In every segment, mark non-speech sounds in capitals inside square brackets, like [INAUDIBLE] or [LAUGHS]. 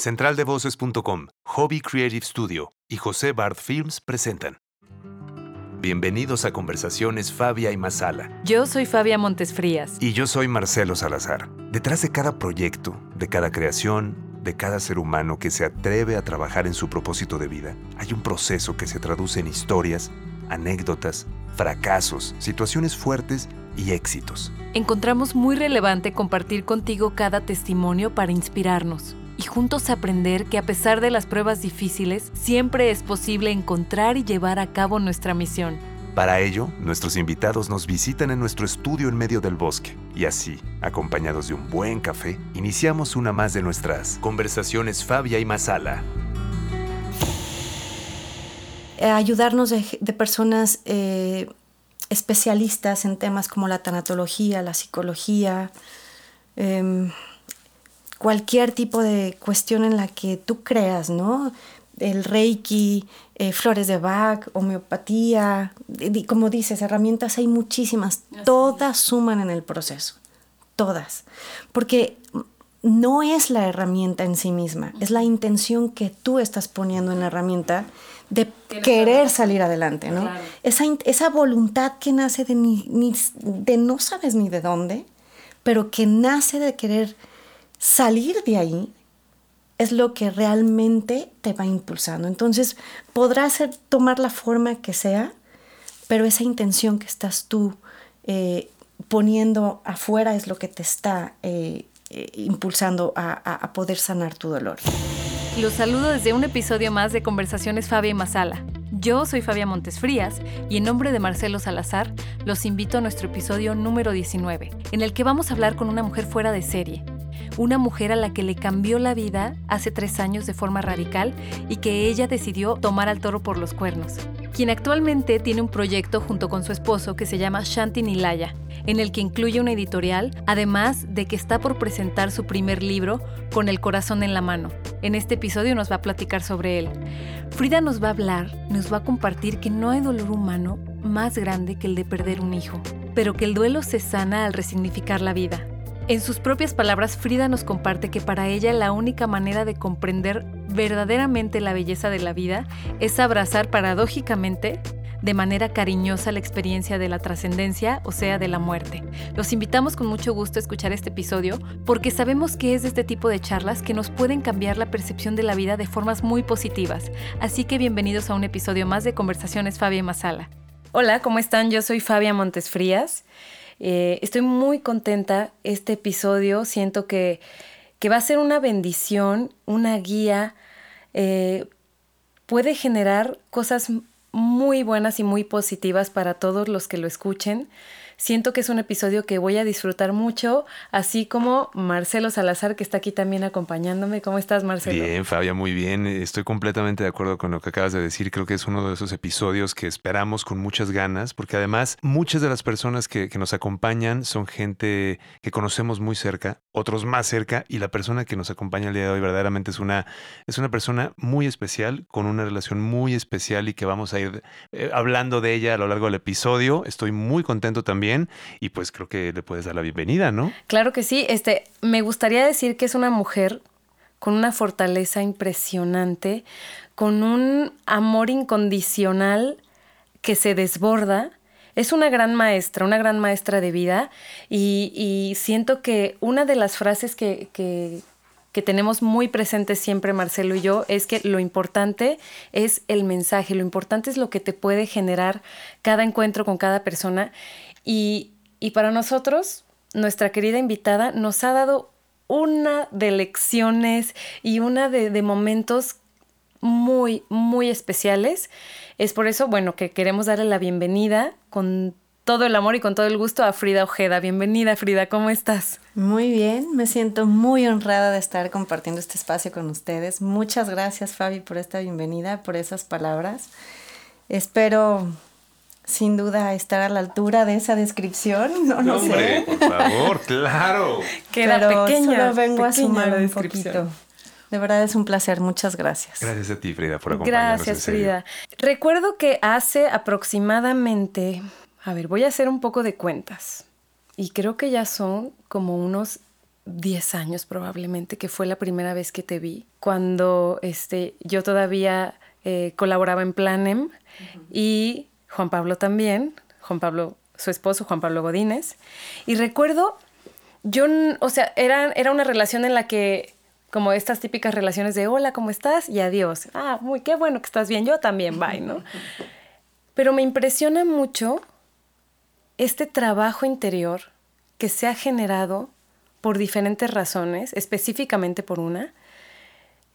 Centraldevoces.com, Hobby Creative Studio y José Bard Films presentan. Bienvenidos a Conversaciones Fabia y Masala. Yo soy Fabia Montesfrías. Y yo soy Marcelo Salazar. Detrás de cada proyecto, de cada creación, de cada ser humano que se atreve a trabajar en su propósito de vida, hay un proceso que se traduce en historias, anécdotas, fracasos, situaciones fuertes y éxitos. Encontramos muy relevante compartir contigo cada testimonio para inspirarnos y juntos aprender que a pesar de las pruebas difíciles, siempre es posible encontrar y llevar a cabo nuestra misión. Para ello, nuestros invitados nos visitan en nuestro estudio en medio del bosque y así, acompañados de un buen café, iniciamos una más de nuestras conversaciones Fabia y Masala. Eh, ayudarnos de, personas eh, especialistas en temas como la tanatología, la psicología, em, cualquier tipo de cuestión en la que tú creas, ¿no? El reiki, eh, flores de Bach, homeopatía, como dices, herramientas hay muchísimas, todas suman en el proceso, todas, porque no es la herramienta en sí misma, es la intención que tú estás poniendo en la herramienta de querer salir adelante, ¿no? Esa, esa voluntad que nace de, ni, de no sabes ni de dónde, pero que nace de querer salir de ahí es lo que realmente te va impulsando. Entonces, podrá ser, tomar la forma que sea, pero esa intención que estás tú eh, poniendo afuera es lo que te está eh, eh, impulsando a, a, poder sanar tu dolor. Los saludo desde un episodio más de Conversaciones Fabia y Masala. Yo soy Fabia Montesfrías y en nombre de Marcelo Salazar los invito a nuestro episodio número 19, en el que vamos a hablar con una mujer fuera de serie una mujer a la que le cambió la vida hace tres años de forma radical y que ella decidió tomar al toro por los cuernos, quien actualmente tiene un proyecto junto con su esposo que se llama Shanti Nilaya, en el que incluye una editorial, además de que está por presentar su primer libro, Con el corazón en la mano. En este episodio nos va a platicar sobre él. Frida nos va a hablar, nos va a compartir que no hay dolor humano más grande que el de perder un hijo, pero que el duelo se sana al resignificar la vida en sus propias palabras, Frida nos comparte que para ella la única manera de comprender verdaderamente la belleza de la vida es abrazar paradójicamente de manera cariñosa la experiencia de la trascendencia, o sea, de la muerte. Los invitamos con mucho gusto a escuchar este episodio porque sabemos que es de este tipo de charlas que nos pueden cambiar la percepción de la vida de formas muy positivas. Así que bienvenidos a un episodio más de Conversaciones Fabia Masala. Hola, ¿cómo están? Yo soy Fabia Montesfrías. Eh, estoy muy contenta. Este episodio siento que, va a ser una bendición, una guía. Eh, puede generar cosas muy buenas y muy positivas para todos los que lo escuchen. Siento que es un episodio que voy a disfrutar mucho, así como Marcelo Salazar, que está aquí también acompañándome. ¿Cómo estás, Marcelo? Bien, Fabia, muy bien. Estoy completamente de acuerdo con lo que acabas de decir. Creo que es uno de esos episodios que esperamos con muchas ganas, porque además muchas de las personas que, que nos acompañan son gente que conocemos muy cerca, otros más cerca, y la persona que nos acompaña el día de hoy verdaderamente es una, es una persona muy especial, con una relación muy especial y que vamos a ir eh, hablando de ella a lo largo del episodio. Estoy muy contento también y pues creo que le puedes dar la bienvenida, ¿no? Claro que sí. Este, me gustaría decir que es una mujer con una fortaleza impresionante, con un amor incondicional que se desborda. Es una gran maestra, una gran maestra de vida y, siento que una de las frases que, que tenemos muy presente siempre Marcelo y yo es que lo importante es el mensaje, lo importante es lo que te puede generar cada encuentro con cada persona. Y, para nosotros, nuestra querida invitada nos ha dado una de lecciones y una de, momentos muy, muy especiales. Es por eso, bueno, que queremos darle la bienvenida con todo el amor y con todo el gusto a Frida Ojeda. Bienvenida, Frida, ¿cómo estás? Muy bien, me siento muy honrada de estar compartiendo este espacio con ustedes. Muchas gracias, Fabi, por esta bienvenida, por esas palabras. Espero sin duda estar a la altura de esa descripción. No, no hombre, por favor, claro. Queda Pero pequeña, solo vengo a sumar un poquito. De verdad es un placer, muchas gracias. Gracias a ti, Frida, por acompañarnos. Gracias, Frida. Recuerdo que hace aproximadamente, a ver, voy a hacer un poco de cuentas. Y creo que ya son como unos 10 años probablemente, que fue la primera vez que te vi, cuando este, yo todavía eh, colaboraba en Planem y Juan Pablo también, Juan Pablo, su esposo, Juan Pablo Godínez. Y recuerdo, yo, o sea, era, era una relación en la que como estas típicas relaciones de hola, ¿cómo estás? y adiós. Ah, muy, qué bueno que estás bien, yo también, bye, ¿no? [LAUGHS] Pero me impresiona mucho este trabajo interior que se ha generado por diferentes razones, específicamente por una,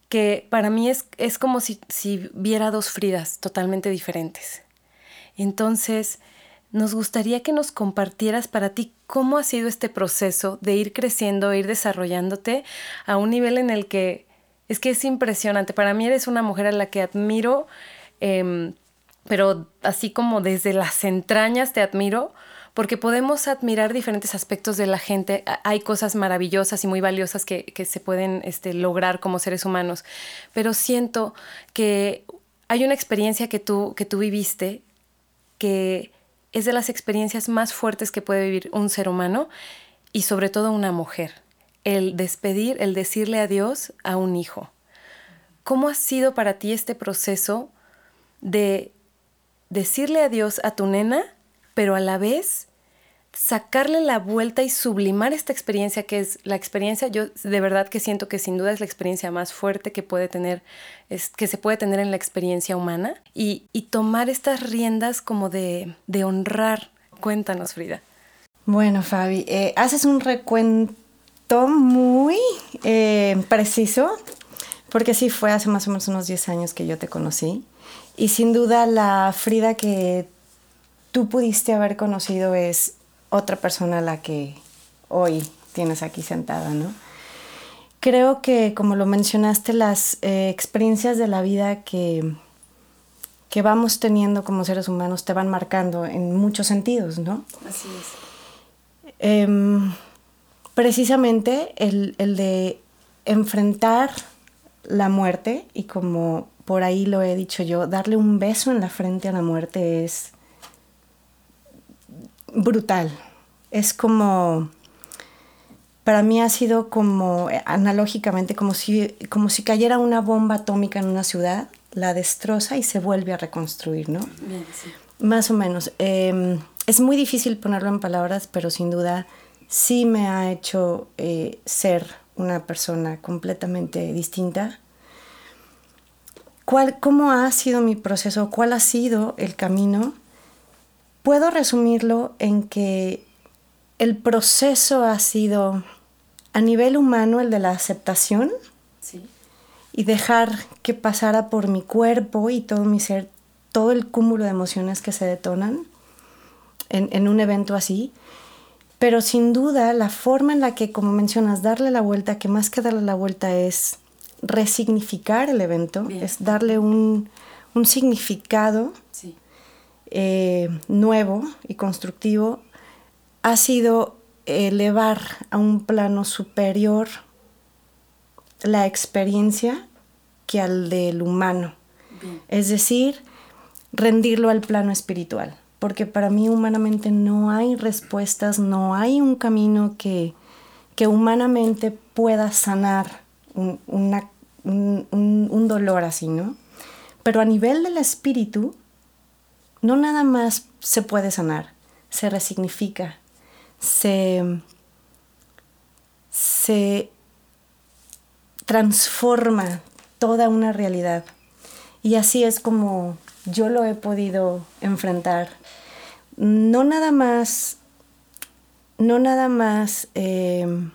que para mí es, es como si, si viera dos Fridas totalmente diferentes. Entonces, nos gustaría que nos compartieras para ti cómo ha sido este proceso de ir creciendo, ir desarrollándote a un nivel en el que es que es impresionante. Para mí eres una mujer a la que admiro, em, pero así como desde las entrañas te admiro, porque podemos admirar diferentes aspectos de la gente. Hay cosas maravillosas y muy valiosas que, se pueden este, lograr como seres humanos, pero siento que hay una experiencia que tú, que tú viviste que es de las experiencias más fuertes que puede vivir un ser humano y sobre todo una mujer. El despedir, el decirle adiós a un hijo. ¿Cómo ha sido para ti este proceso de decirle adiós a tu nena pero a la vez sacarle la vuelta y sublimar esta experiencia que es la experiencia, yo de verdad que siento que sin duda es la experiencia más fuerte que puede tener, que se puede tener en la experiencia humana y, tomar estas riendas como de, honrar. Cuéntanos, Frida. Bueno, Fabi, eh, haces un recuento muy eh, preciso, porque sí fue hace más o menos unos 10 años que yo te conocí. Y sin duda la Frida que tú pudiste haber conocido es otra persona a la que hoy tienes aquí sentada, ¿no? Creo que, como lo mencionaste, las eh, experiencias de la vida que, que vamos teniendo como seres humanos te van marcando en muchos sentidos, ¿no? Así es. Em, precisamente el, el de enfrentar la muerte y como por ahí lo he dicho yo, darle un beso en la frente a la muerte es brutal. Es como, para mí ha sido como, eh, analógicamente, como si, como si cayera una bomba atómica en una ciudad, la destroza y se vuelve a reconstruir, ¿no? Más o menos. Em, es muy difícil ponerlo en palabras, pero sin duda sí me ha hecho eh, ser una persona completamente distinta. ¿Cuál, ¿Cómo ha sido mi proceso? ¿Cuál ha sido el camino? Puedo resumirlo en que el proceso ha sido a nivel humano el de la aceptación y dejar que pasara por mi cuerpo y todo mi ser, todo el cúmulo de emociones que se detonan en, en un evento así. Pero sin duda la forma en la que, como mencionas, darle la vuelta, que más que darle la vuelta es resignificar el evento, es darle un, un significado. Eh, nuevo y constructivo ha sido elevar a un plano superior la experiencia que al del humano. Es decir, rendirlo al plano espiritual. Porque para mí humanamente no hay respuestas, no hay un camino que, que humanamente pueda sanar un, un dolor así, ¿no? Pero a nivel del espíritu, no nada más se puede sanar, se resignifica, se, se transforma toda una realidad. Y así es como yo lo he podido enfrentar. No nada más, no nada más em,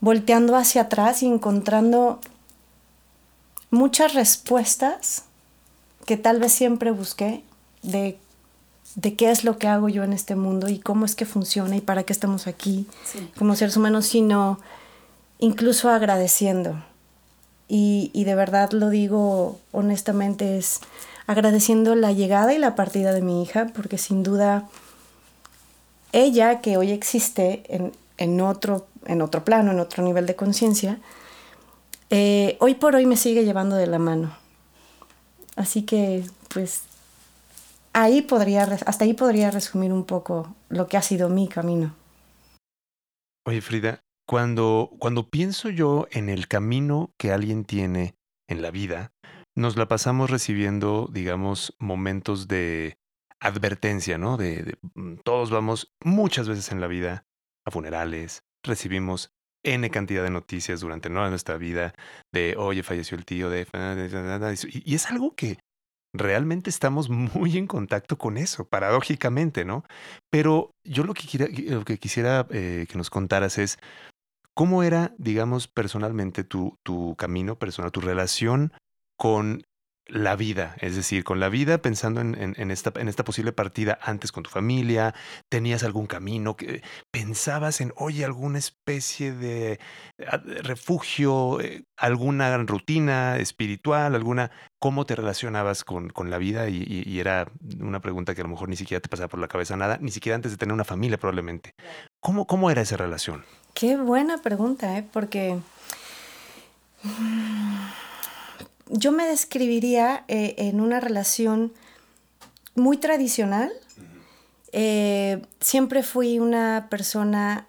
volteando hacia atrás y encontrando muchas respuestas que tal vez siempre busqué, de, qué es lo que hago yo en este mundo y cómo es que funciona y para qué estamos aquí como seres humanos, sino incluso agradeciendo. Y, y de verdad lo digo honestamente, es agradeciendo la llegada y la partida de mi hija, porque sin duda ella, que hoy existe en, en, otro, en otro plano, en otro nivel de conciencia, eh, hoy por hoy me sigue llevando de la mano. Así que, pues, ahí podría, hasta ahí podría resumir un poco lo que ha sido mi camino. Oye, Frida, cuando, cuando pienso yo en el camino que alguien tiene en la vida, nos la pasamos recibiendo, digamos, momentos de advertencia, ¿no? De, mm, todos vamos muchas veces en la vida a funerales, recibimos N cantidad de noticias durante nuestra vida de, oye, falleció el tío de... Y es algo que realmente estamos [LAUGHS] muy en contacto con eso, paradójicamente, ¿no? Pero yo lo que, lo que quisiera eh, que nos contaras es, ¿cómo era, digamos, personalmente tu, tu camino personal, tu relación con la vida, es decir, con la vida pensando en, esta, en esta posible partida antes con tu familia, tenías algún camino, que pensabas en, oye, alguna especie de ah, refugio, eh, alguna rutina espiritual, alguna, ¿cómo te relacionabas con, con la vida? Y, era una pregunta que a lo mejor ni siquiera te pasaba por la cabeza nada, ni siquiera antes de tener una familia probablemente. ¿Cómo, cómo era esa relación? Qué buena pregunta, ¿eh? porque yo me describiría eh, en una relación muy tradicional. Eh, siempre fui una persona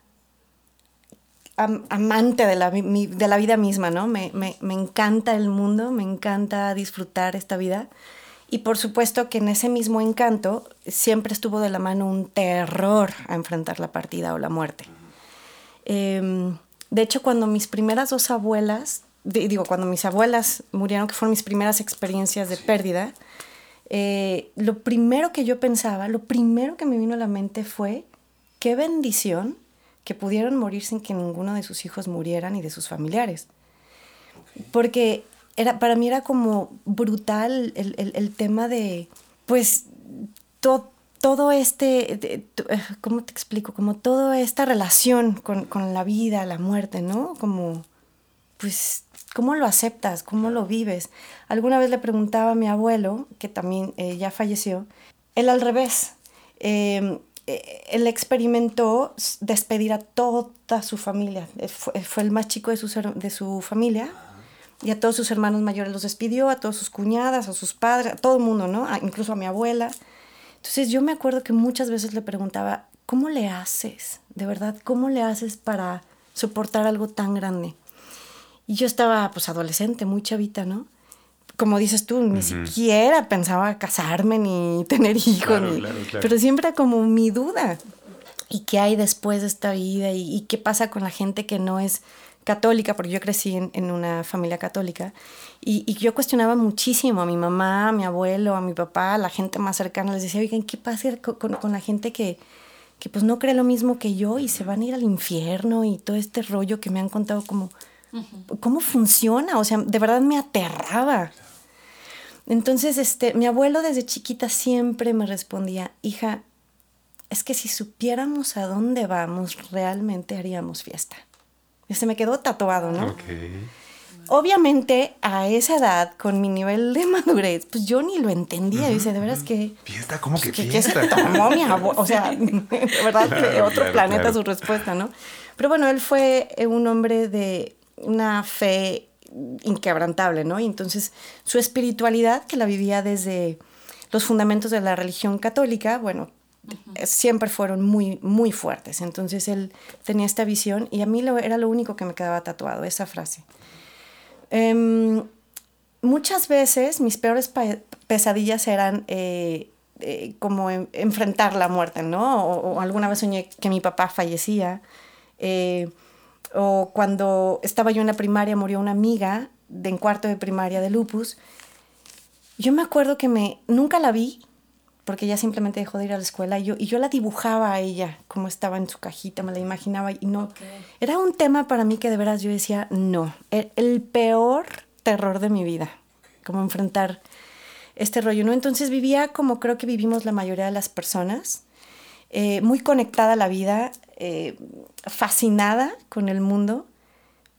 amante de la, de la, vida misma, ¿no? Me, me, me, encanta el mundo, me encanta disfrutar esta vida. Y por supuesto que en ese mismo encanto siempre estuvo de la mano un terror a enfrentar la partida o la muerte. Em, de hecho, cuando mis primeras dos abuelas digo, cuando mis abuelas murieron, que fueron mis primeras experiencias de pérdida, eh, lo primero que yo pensaba, lo primero que me vino a la mente fue, qué bendición que pudieron morir sin que ninguno de sus hijos murieran y de sus familiares. Porque era, para mí era como brutal el, tema de, pues, todo este, eh, ¿cómo te explico? Como toda esta relación con, con la vida, la muerte, ¿no? Como, pues ¿Cómo lo aceptas? ¿Cómo lo vives? Alguna vez le preguntaba a mi abuelo, que también eh, ya falleció, él al revés. Em, eh, él experimentó despedir a toda su familia. Eh, fue, el más chico de su, de su familia y a todos sus hermanos mayores los despidió, a todas sus cuñadas, a sus padres, a todo el mundo, ¿no? incluso a mi abuela. Entonces yo me acuerdo que muchas veces le preguntaba, ¿cómo le haces? De verdad, ¿cómo le haces para soportar algo tan grande? Y yo estaba pues adolescente, muy chavita, ¿no? Como dices tú, ni siquiera pensaba casarme ni [LAUGHS] tener hijos, pero siempre era como mi duda. ¿Y qué hay después de esta vida? ¿Y, qué pasa con la gente que no es católica? Porque yo crecí en, una familia católica. Y, yo cuestionaba muchísimo a mi mamá, a mi abuelo, a mi papá, a la gente más cercana. Les decía, oigan, ¿qué pasa con, con la gente que, que pues no cree lo mismo que yo y se van a ir al infierno y todo este rollo que me han contado como ¿Cómo funciona? O sea, de verdad me aterraba. Entonces, este, mi abuelo desde chiquita siempre me respondía, hija, es que si supiéramos a dónde vamos, realmente haríamos fiesta. Y se me quedó tatuado, ¿no? Obviamente, a esa edad, con mi nivel de [LAUGHS] madurez, pues yo ni lo entendía. Dice, de veras que... ¿Fiesta? ¿Cómo que fiesta? ¿Qué, tomó mi [LAUGHS] abuelo? O sea, [LAUGHS] de verdad que otro planeta su respuesta, ¿no? Pero bueno, él fue un hombre de una fe inquebrantable, ¿no? Y entonces su espiritualidad, que la vivía desde los fundamentos de la religión católica, bueno, siempre fueron muy, muy fuertes. Entonces él tenía esta visión y a mí lo, era lo único que me quedaba tatuado, esa frase. Em, muchas veces mis peores pesadillas eran eh, eh, como enfrentar la muerte, ¿no? O, alguna vez soñé que mi papá fallecía. Eh, o cuando estaba yo en la primaria murió una amiga de en cuarto de primaria de lupus. Yo me acuerdo que me nunca la vi porque ella simplemente dejó de ir a la escuela y yo, y yo la dibujaba a ella como estaba en su cajita, me la imaginaba y no. Era un tema para mí que de veras yo decía, no, el, el peor terror de mi vida, como enfrentar este rollo, ¿no? Entonces vivía como creo que vivimos la mayoría de las personas, eh, muy conectada a la vida, eh, fascinada con el mundo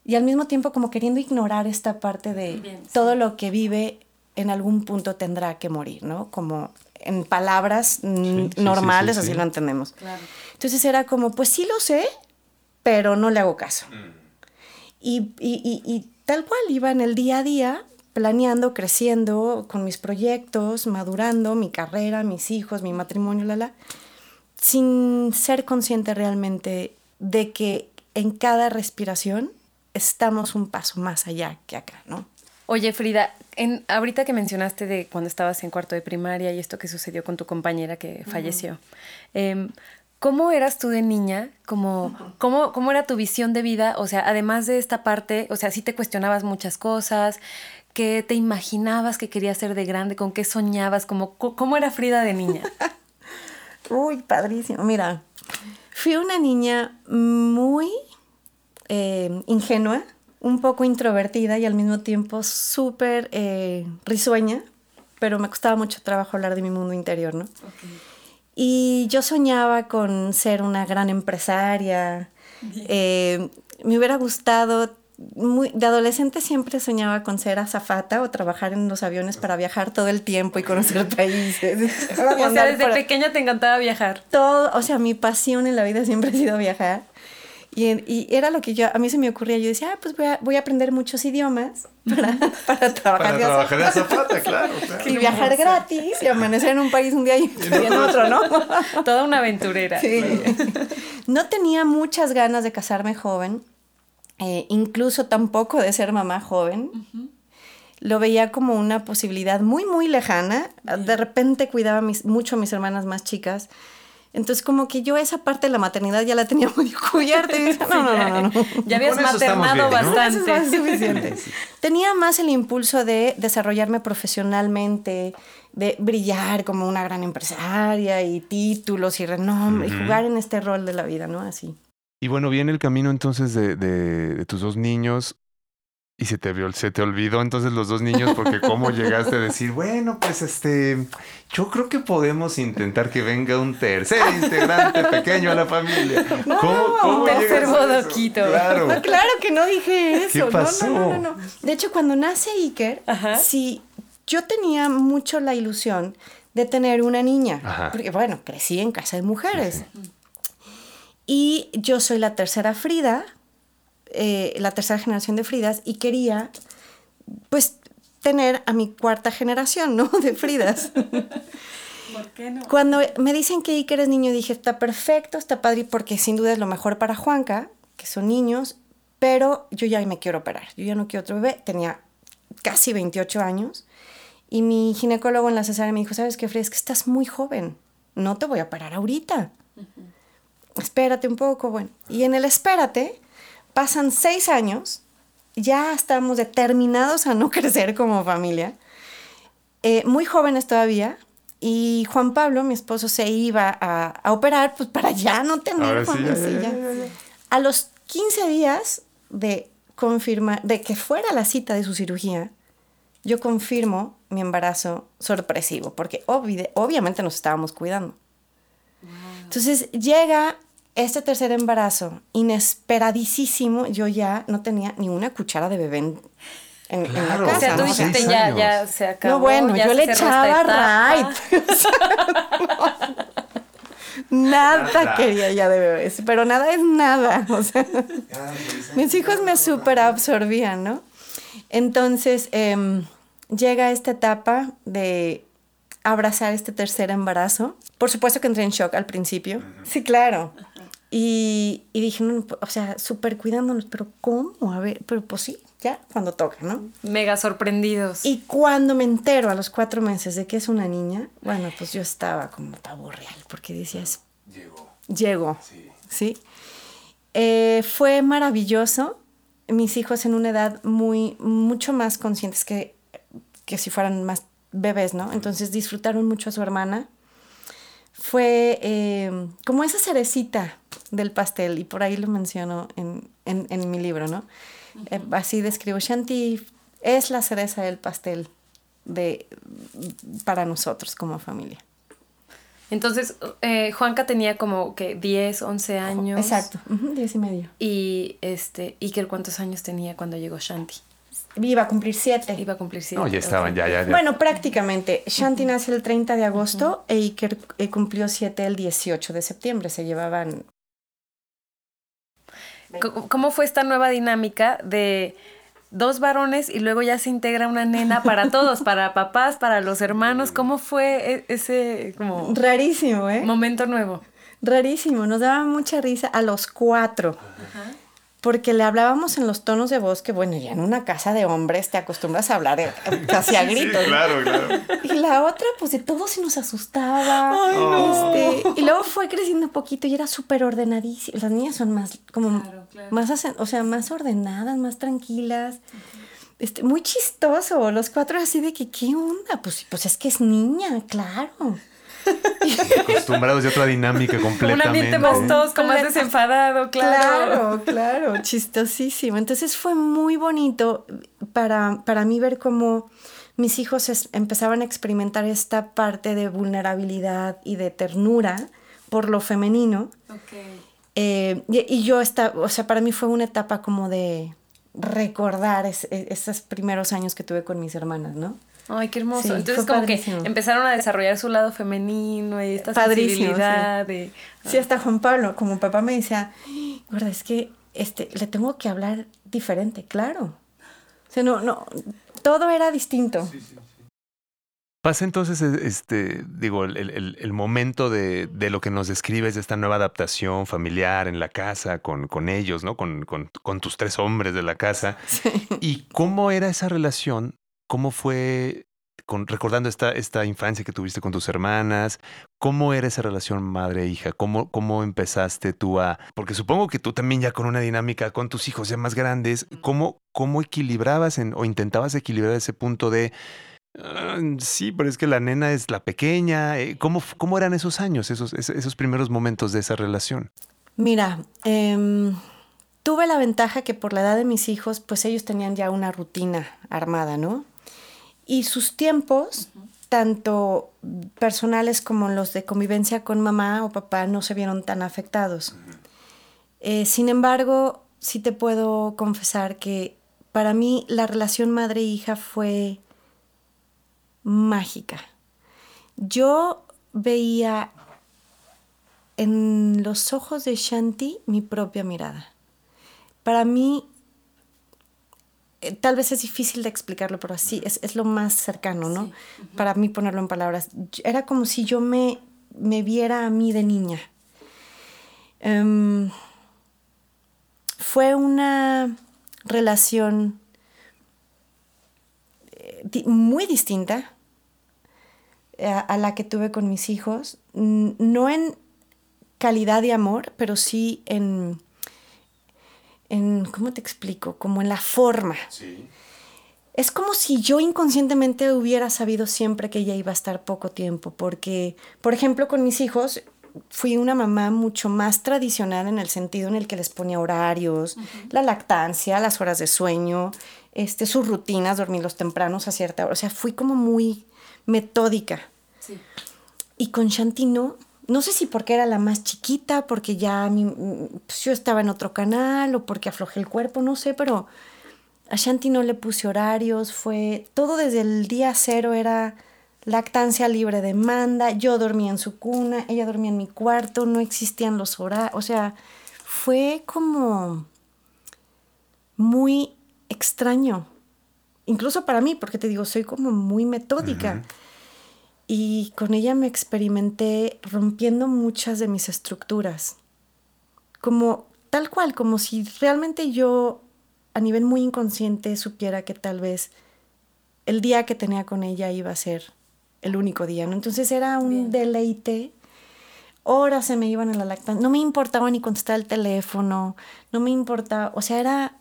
y al mismo tiempo como queriendo ignorar esta parte de todo lo que vive en algún punto tendrá que morir, ¿no? Como en palabras normales, así lo entendemos. Entonces era como, pues sí lo sé, pero no le hago caso. Mm. Y, y, y, tal cual iba en el día a día planeando, creciendo con mis proyectos, madurando mi carrera, mis hijos, mi matrimonio, la, la sin ser consciente realmente de que en cada respiración estamos un paso más allá que acá, ¿no? Oye, Frida, en, ahorita que mencionaste de cuando estabas en cuarto de primaria y esto que sucedió con tu compañera que falleció, em, ¿cómo eras tú de niña? ¿Cómo, cómo, ¿Cómo era tu visión de vida? O sea, además de esta parte, o sea, sí te cuestionabas muchas cosas, ¿qué te imaginabas que querías ser de grande? ¿Con qué soñabas? ¿Cómo, cómo era Frida de niña? [LAUGHS] Uy, padrísimo. Mira, fui una niña muy eh, ingenua un poco introvertida y al mismo tiempo súper eh, risueña, pero me costaba mucho trabajo hablar de mi mundo interior, ¿no? Y yo soñaba con ser una gran empresaria. Eh, me hubiera gustado, muy, de adolescente siempre soñaba con ser azafata o trabajar en los aviones para viajar todo el tiempo y conocer [LAUGHS] países. o sea, desde pequeña te encantaba viajar. Todo, o sea, mi pasión en la vida siempre ha sido viajar. Y, era lo que yo, a mí se me ocurría, yo decía, ah, pues voy a, voy a aprender muchos idiomas para, [LAUGHS] para trabajar para trabajar de zapata, claro, [LAUGHS] claro. Y viajar gratis y amanecer en un país un día y, en otro, ¿no? Toda una aventurera. Sí. No tenía muchas ganas de casarme joven, eh, incluso tampoco de ser mamá joven. Lo veía como una posibilidad muy, muy lejana. De repente cuidaba mis, mucho a mis hermanas más chicas entonces, como que yo esa parte de la maternidad ya la tenía [LAUGHS] muy cubierta. no, no, no, no, Ya habías maternado bastante. es suficiente. Tenía más el impulso de desarrollarme profesionalmente, de brillar como una gran empresaria y títulos y renombre, y jugar en este rol de la vida, ¿no? Así. Y bueno, viene el camino entonces de, de tus dos niños. Y se te, se te olvidó entonces los dos niños porque cómo llegaste a decir, bueno, pues este, yo creo que podemos intentar que venga un tercer integrante pequeño a la familia. ¿Cómo, un tercer bodoquito. Claro. [LAUGHS] claro que no dije eso. ¿Qué pasó? No, no, no, De hecho, cuando nace Iker, sí, yo tenía mucho la ilusión de tener una niña. Porque bueno, crecí en casa de mujeres. Y yo soy la tercera Frida eh, la tercera generación de Fridas y quería, pues, tener a mi cuarta generación, ¿no? [LAUGHS] De Fridas. ¿Por qué no? Cuando me dicen que Iker es niño, dije, está perfecto, está padre, porque sin duda es lo mejor para Juanca, que son niños, pero yo ya me quiero operar, yo ya no quiero otro bebé, tenía casi 28 años, y mi ginecólogo en la cesárea me dijo, ¿sabes qué, Frida? Es que estás muy joven, no te voy a operar ahorita. Espérate un poco, bueno. Y en el espérate, Pasan seis años, ya estamos determinados a no [LAUGHS] crecer como familia, eh, muy jóvenes todavía, y Juan Pablo, mi esposo, se iba a, operar pues para ya no tener A los 15 días de confirmar, de que fuera la cita de su cirugía, yo confirmo mi embarazo sorpresivo, porque obviamente nos estábamos cuidando. Entonces llega este tercer embarazo, inesperadísimo, yo ya no tenía ni una cuchara de bebé en, la casa. O sea, tú dijiste ya, ya se acabó. [LAUGHS] No, [LAUGHS] bueno, yo le echaba right. nada, quería ya de bebés, pero nada es nada. [LAUGHS] O sea, mis hijos me super absorbían, ¿no? Entonces, em, llega esta etapa de abrazar este tercer embarazo. Por supuesto que entré en shock al principio. Sí, claro. Y, y dije, o sea, súper cuidándonos, pero ¿cómo? A ver, pero pues sí, ya, cuando toca, ¿no? Mega sorprendidos. Y cuando me entero a los cuatro meses de que es una niña, bueno, pues yo estaba como pavo real, porque decías... Llegó. Llegó. Sí. ¿sí? Eh, fue maravilloso. Mis hijos en una edad muy, mucho más conscientes que, que si fueran más bebés, ¿no? Entonces disfrutaron mucho a su hermana. Fue eh, como esa cerecita del pastel, y por ahí lo menciono en, en, mi libro, ¿no? Eh, así describo, Shanti es la cereza del pastel de, para nosotros como familia. Entonces, eh, Juanca tenía como que 10, 11 años. Exacto, 10 y medio. Y este, Iker, ¿cuántos años tenía cuando llegó Shanti? Iba a cumplir 7. Iba a cumplir 7. No, ya estaban, ya, ya, Bueno, prácticamente. Shanti nace el 30 de agosto e Iker eh, cumplió 7 el 18 de septiembre. Se llevaban ¿Cómo fue esta nueva dinámica de dos varones y luego ya se integra una nena para [LAUGHS] todos, para papás, para los hermanos? ¿Cómo fue e-, ese como rarísimo, eh? Momento nuevo. Rarísimo, nos daba mucha risa a los cuatro. Porque le hablábamos en los tonos de voz que, bueno, ya en una casa de hombres te acostumbras a hablar eh, casi a gritos. Sí, claro, claro. Y la otra, pues de todo se nos asustaba. Este, y luego fue creciendo un poquito y era súper ordenadísima. Las niñas son más, como, más, o sea, más ordenadas, más tranquilas. Este, muy chistoso, los cuatro así de que, ¿qué onda? Pues, pues es que es niña, claro. [LAUGHS] Acostumbrados de otra dinámica completamente. Un ambiente más tosco, más desenfadado, claro. Claro, claro, chistosísimo. Entonces fue muy bonito para, para mí ver cómo mis hijos empezaban a experimentar esta parte de vulnerabilidad y de ternura por lo femenino. Okay. Eh, y, yo, esta, o sea, para mí fue una etapa como de recordar esos primeros años que tuve con mis hermanas, ¿no? Ay, qué hermoso. Entonces como que empezaron a desarrollar su lado femenino y esta sensibilidad. Sí. sí, hasta Juan Pablo, como papá me decía, verdad es que este, le tengo que hablar diferente, claro. O sea, no, no, todo era distinto. Sí, sí, Pasa entonces, este, digo, el, el, el momento de, de, lo que nos describes de esta nueva adaptación familiar en la casa, con, con ellos, ¿no? Con, con, con, tus tres hombres de la casa. ¿Y cómo era esa relación ¿Cómo fue, con, recordando esta, esta infancia que tuviste con tus hermanas, cómo era esa relación madre-hija? ¿Cómo, ¿Cómo empezaste tú a...? Porque supongo que tú también ya con una dinámica con tus hijos ya más grandes, ¿cómo, cómo equilibrabas en, o intentabas equilibrar ese punto de... Ah, sí, pero es que la nena es la pequeña. Eh, ¿Cómo, cómo eran esos años, esos, esos primeros momentos de esa relación? Mira, eh, tuve la ventaja que por la edad de mis hijos, pues ellos tenían ya una rutina armada, ¿no? Y sus tiempos, tanto personales como los de convivencia con mamá o papá, no se vieron tan afectados. Eh, sin embargo, sí te puedo confesar que para mí la relación madre-hija fue mágica. Yo veía en los ojos de Shanti mi propia mirada. Para mí eh, tal vez es difícil de explicarlo, pero así es, lo más cercano, ¿no? Para mí ponerlo en palabras. Era como si yo me, me viera a mí de niña. Em, fue una relación eh, muy distinta eh, a, la que tuve con mis hijos, no en calidad de amor, pero sí en en, ¿cómo te explico? Como en la forma. Sí. Es como si yo inconscientemente hubiera sabido siempre que ella iba a estar poco tiempo, porque, por ejemplo, con mis hijos fui una mamá mucho más tradicional en el sentido en el que les ponía horarios, la lactancia, las horas de sueño, este, sus rutinas, dormirlos tempranos a cierta hora. O sea, fui como muy metódica. Sí. Y con Shanti no no sé si porque era la más chiquita, porque ya pues, yo estaba en otro canal o porque aflojé el cuerpo, no sé, pero a Shanti no le puse horarios, fue todo desde el día cero era lactancia libre demanda, yo dormía en su cuna, ella dormía en mi cuarto, no existían los horarios, o sea, fue como muy extraño, incluso para mí, porque te digo, soy como muy metódica y con ella me experimenté rompiendo muchas de mis estructuras, como tal cual, como si realmente yo a nivel muy inconsciente supiera que tal vez el día que tenía con ella iba a ser el único día, ¿no? Entonces era un deleite. Horas se me iban en la lactancia. No me importaba ni contestar el teléfono, no me importaba, o sea, era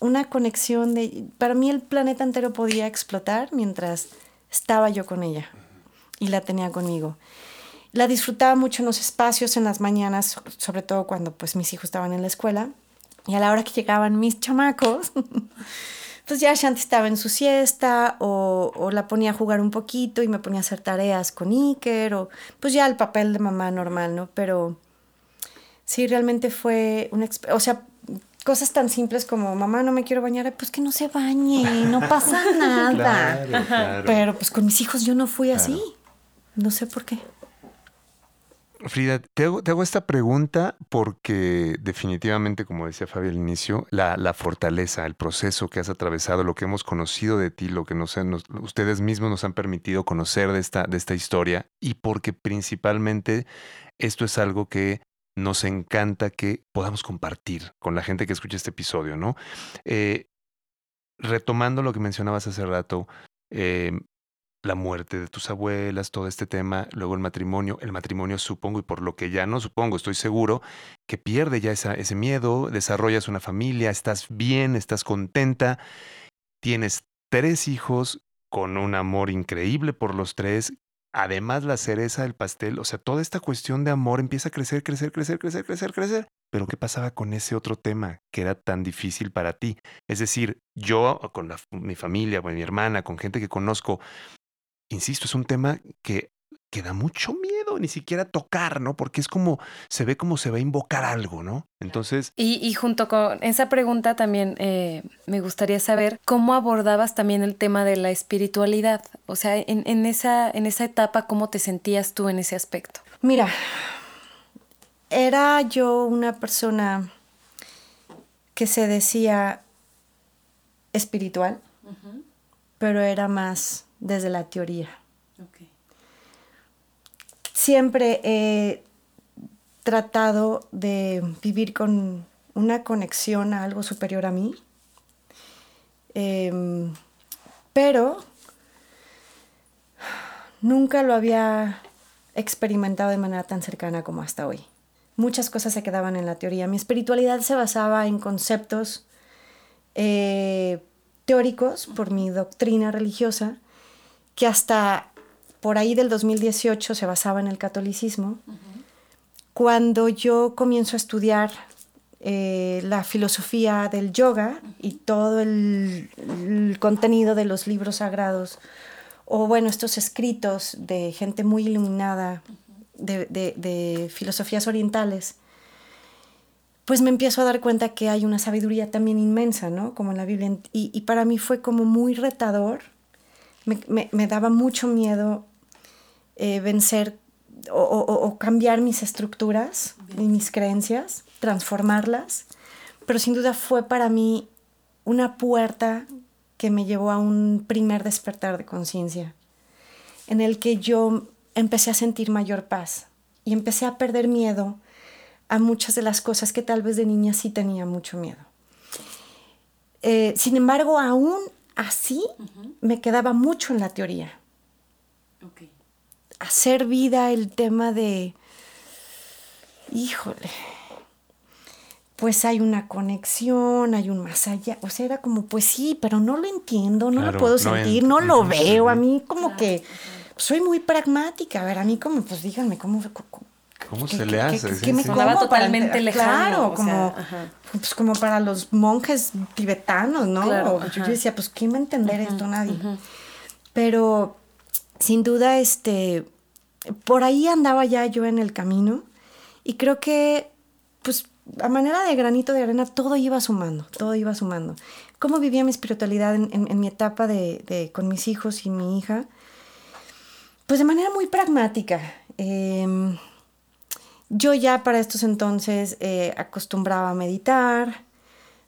una conexión de... Para mí el planeta entero podía explotar mientras estaba yo con ella y la tenía conmigo. La disfrutaba mucho en los espacios, en las mañanas, sobre todo cuando pues mis hijos estaban en la escuela. Y a la hora que llegaban mis chamacos, [LAUGHS] pues ya Shanti estaba en su siesta o, la ponía a jugar un poquito y me ponía a hacer tareas con Iker o pues ya el papel de mamá normal, ¿no? Pero sí, realmente fue una... O sea, cosas tan simples como, mamá, no me quiero bañar, pues que no se bañe, no pasa [LAUGHS] nada. Pero pues con mis hijos yo no fui así. No sé por qué. Frida, te hago, esta pregunta porque definitivamente, como decía Fabi al inicio, la, fortaleza, el proceso que has atravesado, lo que hemos conocido de ti, lo que nos, ustedes mismos nos han permitido conocer de esta, de esta historia y porque principalmente esto es algo que nos encanta que podamos compartir con la gente que escucha este episodio, ¿no? Eh, retomando lo que mencionabas hace rato, em, la muerte de tus abuelas, todo este tema, luego el matrimonio, el matrimonio supongo, y por lo que ya no supongo, estoy seguro, que pierde ya ese miedo, desarrollas una familia, estás bien, estás contenta, tienes tres hijos con un amor increíble por los tres, además la cereza del pastel, o sea, toda esta cuestión de amor empieza a crecer, crecer, crecer, crecer, crecer, crecer. Pero ¿qué pasaba con ese otro tema que era tan difícil para ti? Es decir, yo con mi familia, con mi hermana, con gente que conozco, insisto, es un tema que, que da mucho miedo ni siquiera tocar, ¿no? Porque es como, se ve como se va a invocar algo, ¿no? Entonces... Y, junto con esa pregunta también eh, me gustaría saber cómo abordabas también el tema de la espiritualidad. O sea, en, en, esa, en esa etapa, ¿cómo te sentías tú en ese aspecto? Mira, era yo una persona que se decía espiritual, pero era más desde la teoría. Siempre he tratado de vivir con una conexión a algo superior a mí, em, pero nunca lo había experimentado de manera tan cercana como hasta hoy. Muchas cosas se quedaban en la teoría. Mi espiritualidad se basaba en conceptos eh, teóricos por mi doctrina religiosa, que hasta por ahí del 2018 se basaba en el catolicismo. Cuando yo comienzo a estudiar eh, la filosofía del yoga y todo el, contenido de los libros sagrados, o bueno, estos escritos de gente muy iluminada de, filosofías orientales, pues me empiezo a dar cuenta que hay una sabiduría también inmensa, ¿no? Como en la Biblia. y para mí fue como muy retador me, daba mucho miedo eh, vencer o, cambiar mis estructuras y mis creencias, transformarlas, pero sin duda fue para mí una puerta que me llevó a un primer despertar de conciencia, en el que yo empecé a sentir mayor paz y empecé a perder miedo a muchas de las cosas que tal vez de niña sí tenía mucho miedo. Eh, sin embargo, aún así me quedaba mucho en la teoría. Hacer vida el tema de, híjole, pues hay una conexión, hay un más allá. O sea, era como, pues sí, pero no lo entiendo, no lo puedo sentir, no lo veo. A mí como que soy muy pragmática. A ver, a mí como, pues díganme, ¿cómo, ¿Cómo se le hace? ¿Qué, me totalmente lejano. Claro, como, pues como para los monjes tibetanos, ¿no? yo decía, pues ¿quién va a entender esto? Nadie. Pero sin duda, este, por ahí andaba ya yo en el camino y creo que, pues a manera de granito de arena, todo iba sumando, todo iba sumando. ¿Cómo vivía mi espiritualidad en, mi etapa de, con mis hijos y mi hija? Pues de manera muy pragmática. Eh, yo ya para estos entonces eh, acostumbraba a meditar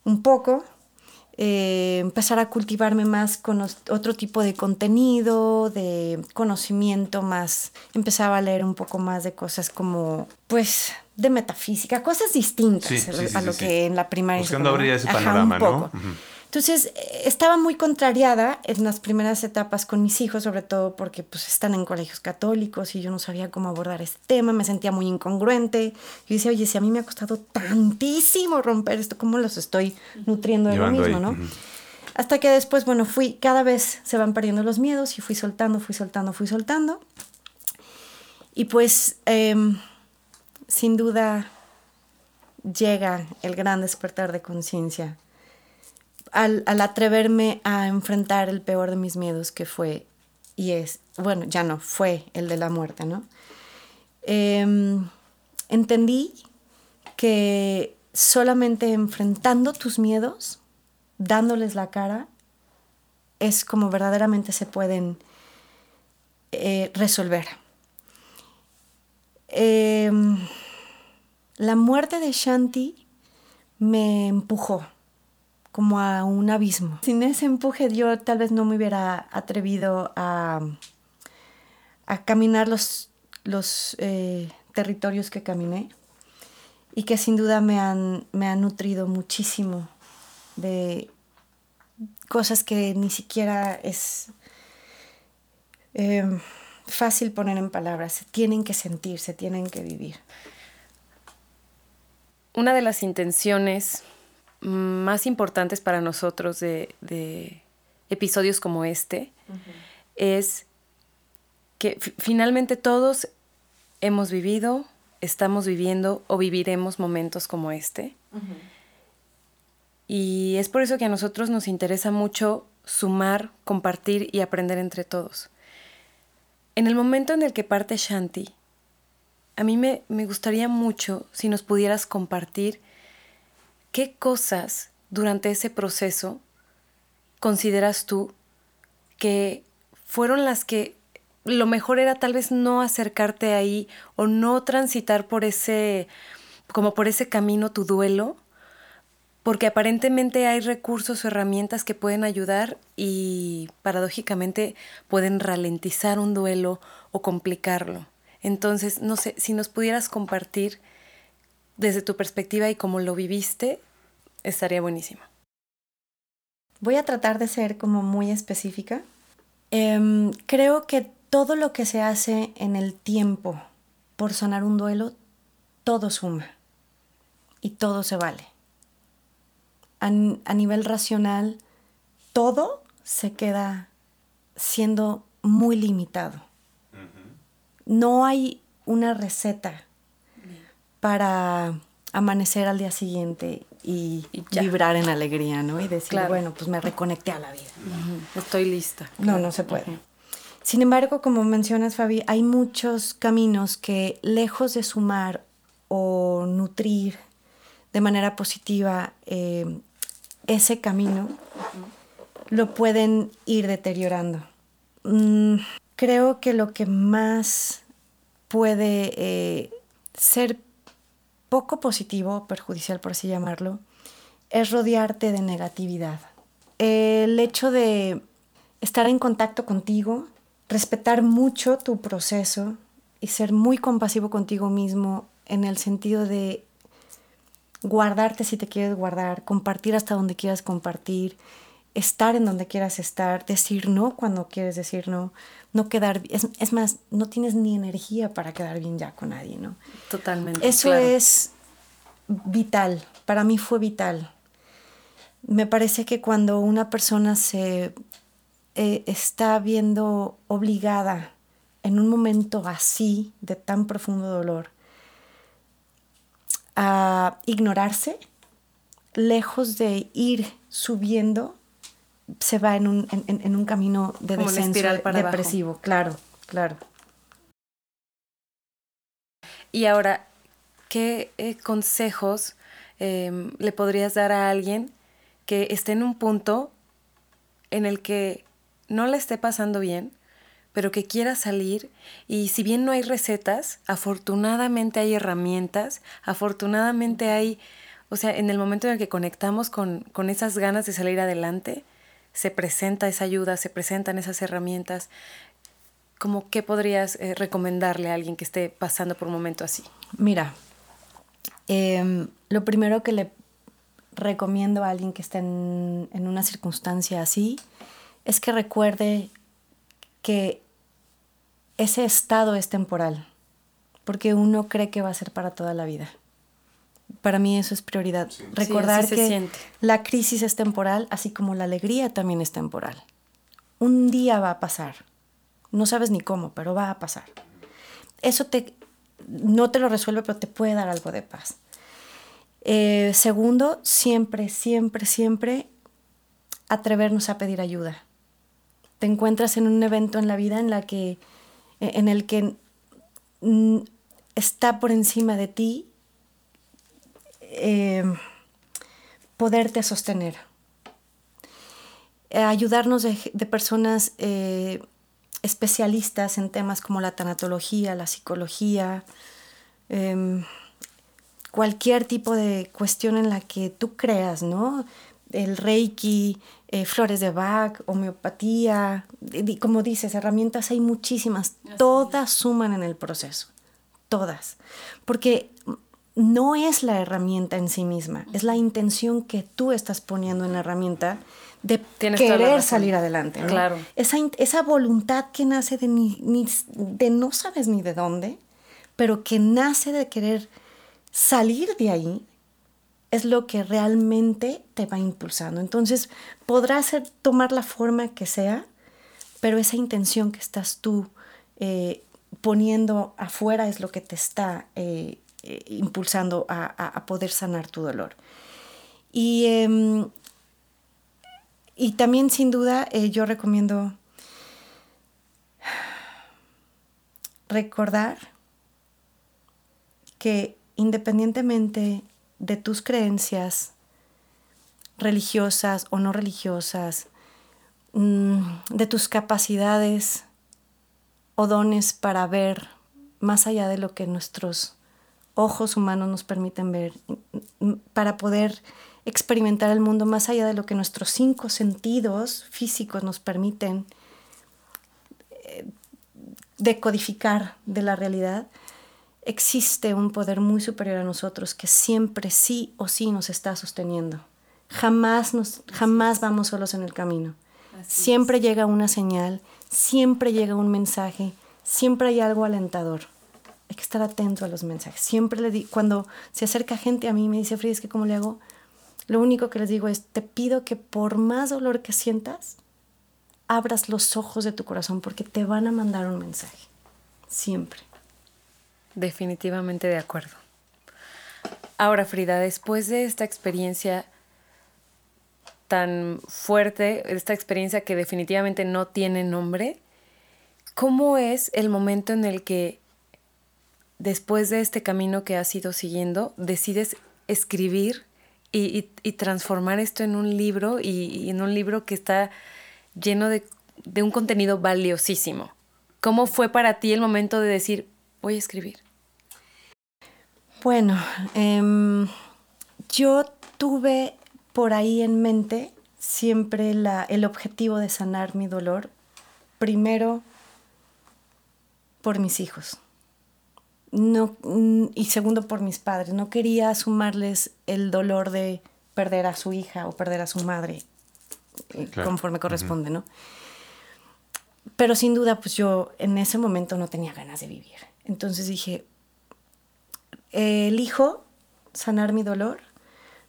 un poco, eh, empezar a cultivarme más con otro tipo de contenido, de conocimiento más, empezaba a leer un poco más de cosas como, pues, de metafísica, cosas distintas a lo que en la primaria. Buscando abrir ese panorama, ¿no? Entonces, eh, estaba muy contrariada en las primeras etapas con mis hijos, sobre todo porque pues están en colegios católicos y yo no sabía cómo abordar este tema, me sentía muy incongruente. Yo decía, oye, si a mí me ha costado tantísimo romper esto, ¿cómo los estoy nutriendo de lo mismo, no? Hasta que después, bueno, fui, cada vez se van perdiendo los miedos y fui soltando, fui soltando, fui soltando. Y pues, em, sin duda, llega el gran despertar de conciencia al, atreverme a enfrentar el peor de mis miedos, que fue, y es, bueno, ya no, fue el de la muerte, ¿no? Em, entendí que solamente enfrentando tus miedos, dándoles la cara, es como verdaderamente se pueden eh, resolver. Em, la muerte de Shanti me empujó como a un abismo. Sin ese empuje yo tal vez no me hubiera atrevido a, caminar los, eh, territorios que caminé. y que sin duda me han, me han nutrido muchísimo de cosas que ni siquiera es em, fácil poner en palabras, se tienen que sentir, se tienen que vivir. Una de las intenciones más importantes para nosotros de, episodios como este es que finalmente todos hemos vivido, estamos viviendo o viviremos momentos como este. Y es por eso que a nosotros nos interesa mucho sumar, compartir y aprender entre todos. En el momento en el que parte Shanti, a mí me, me gustaría mucho si nos pudieras compartir qué cosas durante ese proceso consideras tú que fueron las que lo mejor era tal vez no acercarte ahí o no transitar por ese como por ese camino tu duelo porque aparentemente hay recursos o herramientas que pueden ayudar y paradójicamente pueden ralentizar un duelo o complicarlo. Entonces, no sé, si nos pudieras compartir desde tu perspectiva y cómo lo viviste, estaría buenísimo. Voy a tratar de ser como muy específica. Em, creo que todo lo que se hace en el tiempo por sonar un duelo, todo suma y todo se vale a, nivel racional, todo se queda siendo muy limitado. No hay una receta para amanecer al día siguiente y, vibrar en alegría, ¿no? Y decir, bueno, pues me reconecté a la vida. Estoy lista. No, no se puede. Sin embargo, como mencionas, Fabi, hay muchos caminos que lejos de sumar o nutrir de manera positiva eh, ese camino, lo pueden ir deteriorando. Mm, creo que lo que más puede eh, ser poco positivo, perjudicial por así llamarlo, es rodearte de negatividad. El hecho de estar en contacto contigo, respetar mucho tu proceso y ser muy compasivo contigo mismo en el sentido de guardarte si te quieres guardar, compartir hasta donde quieras compartir, estar en donde quieras estar, decir no cuando quieres decir no, no quedar, es, es más, no tienes ni energía para quedar bien ya con nadie, ¿no? Totalmente. Eso es vital, para mí fue vital. Me parece que cuando una persona se eh, está viendo obligada en un momento así de tan profundo dolor a ignorarse, lejos de ir subiendo, se va en un, en, un camino de descenso depresivo. Claro, claro. Y ahora, ¿qué eh, consejos em, le podrías dar a alguien que esté en un punto en el que no le esté pasando bien, pero que quiera salir y si bien no hay recetas, afortunadamente hay herramientas, afortunadamente hay, o sea, en el momento en el que conectamos con, con esas ganas de salir adelante, se presenta esa ayuda, se presentan esas herramientas. ¿Cómo qué podrías eh, recomendarle a alguien que esté pasando por un momento así? Mira, em, lo primero que le recomiendo a alguien que esté en, en una circunstancia así es que recuerde que ese estado es temporal, porque uno cree que va a ser para toda la vida. Para mí eso es prioridad. Recordar que la crisis es temporal, así como la alegría también es temporal. Un día va a pasar. No sabes ni cómo, pero va a pasar. Eso te, no te lo resuelve, pero te puede dar algo de paz. Eh, segundo, siempre, siempre, siempre atrevernos a pedir ayuda. Te encuentras en un evento en la vida en la que en el que está por encima de ti eh, poderte sostener. Eh, ayudarnos de, personas eh, especialistas en temas como la tanatología, la psicología, em, cualquier tipo de cuestión en la que tú creas, ¿no? El reiki, eh, flores de Bach, homeopatía, como dices, herramientas hay muchísimas, todas suman en el proceso, todas, porque no es la herramienta en sí misma, es la intención que tú estás poniendo en la herramienta de querer salir adelante. Claro. Esa, esa, voluntad que nace de, ni, de no sabes ni de dónde, pero que nace de querer salir de ahí, es lo que realmente te va impulsando. Entonces, podrá ser, tomar la forma que sea, pero esa intención que estás tú eh, poniendo afuera es lo que te está eh, eh, impulsando a, poder sanar tu dolor. Y, em, y también, sin duda, yo recomiendo recordar que independientemente de tus creencias religiosas o no religiosas, mm, de tus capacidades o dones para ver más allá de lo que nuestros ojos humanos nos permiten ver, mm, para poder experimentar el mundo más allá de lo que nuestros cinco sentidos físicos nos permiten eh, decodificar de la realidad, existe un poder muy superior a nosotros que siempre sí o sí nos está sosteniendo. Jamás, nos, jamás vamos solos en el camino. siempre llega una señal, siempre llega un mensaje, siempre hay algo alentador. Hay que estar atento a los mensajes. Siempre le di, cuando se acerca gente a mí me dice, Frida, es que cómo le hago, lo único que les digo es, te pido que por más dolor que sientas, abras los ojos de tu corazón porque te van a mandar un mensaje. Siempre. Definitivamente de acuerdo. Ahora, Frida, después de esta experiencia tan fuerte, esta experiencia que definitivamente no tiene nombre, ¿cómo es el momento en el que, después de este camino que has ido siguiendo, decides escribir y, transformar esto en un libro y, en un libro que está lleno de, de un contenido valiosísimo? ¿Cómo fue para ti el momento de decir, voy a escribir? Bueno, em, yo tuve por ahí en mente siempre el objetivo de sanar mi dolor, primero por mis hijos. No, y segundo por mis padres. No quería sumarles el dolor de perder a su hija o perder a su madre eh, conforme corresponde, ¿no? Pero sin duda, pues yo en ese momento no tenía ganas de vivir. Entonces dije, elijo sanar mi dolor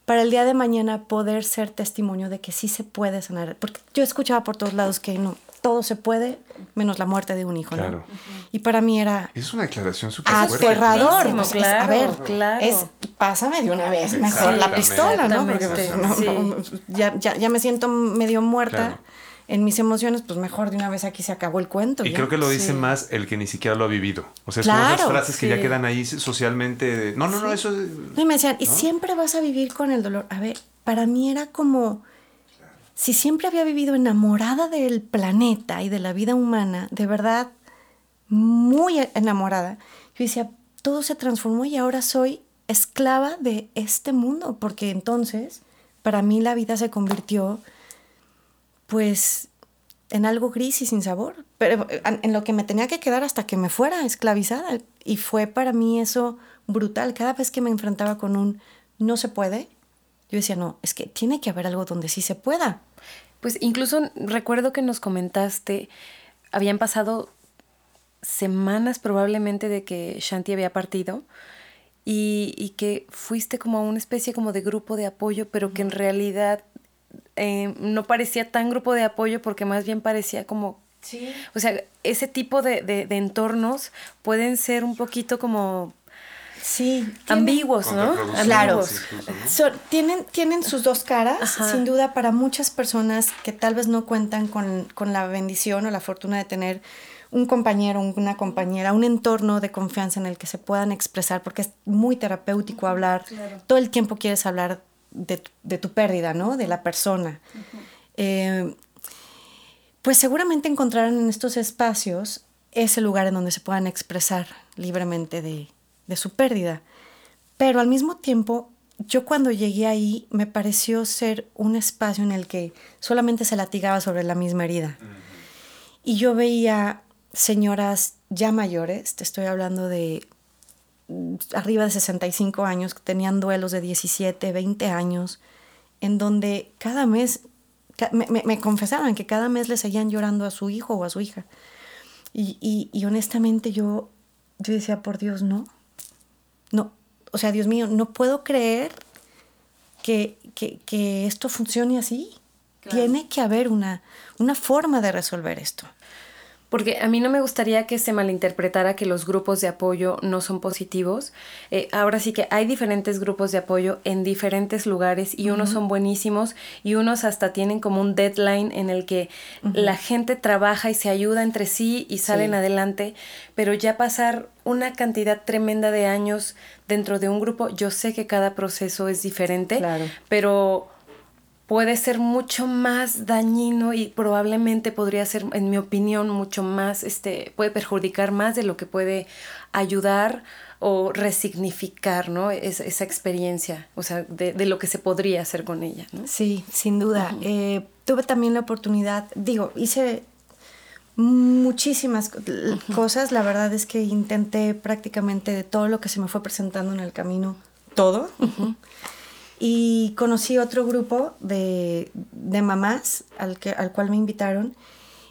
para el día de mañana poder ser testimonio de que sí se puede sanar. Porque yo escuchaba por todos lados que no, todo se puede menos la muerte de un hijo. Claro. Y para mí era... Es una declaración súper Aterrador. a ver, claro. es, pásame de una vez mejor la pistola, ¿no? Porque pues, ya, ya, ya, me siento medio muerta en mis emociones, pues mejor de una vez aquí se acabó el cuento. Y creo que lo dice más el que ni siquiera lo ha vivido. O sea, son esas frases que ya quedan ahí socialmente. no, no, no, eso. Y me decían, y siempre vas a vivir con el dolor. A ver, para mí era como. Si siempre había vivido enamorada del planeta y de la vida humana, de verdad, muy enamorada, yo decía, todo se transformó y ahora soy esclava de este mundo, porque entonces para mí la vida se convirtió pues en algo gris y sin sabor, pero en lo que me tenía que quedar hasta que me fuera esclavizada. Y fue para mí eso brutal. Cada vez que me enfrentaba con un no se puede, yo decía, no, es que tiene que haber algo donde sí se pueda. Pues incluso recuerdo que nos comentaste, habían pasado semanas probablemente de que Shanti había partido y, y que fuiste como a una especie como de grupo de apoyo, pero que en realidad eh, no parecía tan grupo de apoyo porque más bien parecía como... Sí. O sea, ese tipo de, de, entornos pueden ser un poquito como... Sí, ambiguos, ¿no? Claro. tienen, tienen sus dos caras, sin duda, para muchas personas que tal vez no cuentan con, con, la bendición o la fortuna de tener un compañero, una compañera, un entorno de confianza en el que se puedan expresar, porque es muy terapéutico hablar. Todo el tiempo quieres hablar de, tu pérdida, ¿no? De la persona. Eh, pues seguramente encontrarán en estos espacios ese lugar en donde se puedan expresar libremente de, su pérdida. Pero al mismo tiempo, yo cuando llegué ahí me pareció ser un espacio en el que solamente se latigaba sobre la misma herida. Y yo veía señoras ya mayores, te estoy hablando de arriba de 65 años, que tenían duelos de 17, 20 años, en donde cada mes me, me, confesaban que cada mes le seguían llorando a su hijo o a su hija. Y, y, honestamente yo, yo decía, por Dios, no. No, o sea, Dios mío, no puedo creer que, que, que esto funcione así. Tiene que haber una, una forma de resolver esto. Porque a mí no me gustaría que se malinterpretara que los grupos de apoyo no son positivos. Eh, ahora sí que hay diferentes grupos de apoyo en diferentes lugares y unos son buenísimos y unos hasta tienen como un deadline en el que la gente trabaja y se ayuda entre sí y salen adelante, pero ya pasar una cantidad tremenda de años dentro de un grupo, yo sé que cada proceso es diferente, pero puede ser mucho más dañino y probablemente podría ser, en mi opinión, mucho más, este, puede perjudicar más de lo que puede ayudar o resignificar, ¿no? esa experiencia, o sea, de, lo que se podría hacer con ella, ¿no? Sí, sin duda. Eh, tuve también la oportunidad, digo, hice muchísimas cosas, la verdad es que intenté prácticamente de todo lo que se me fue presentando en el camino, todo. [LAUGHS] Y conocí otro grupo de, de mamás al, que, al cual me invitaron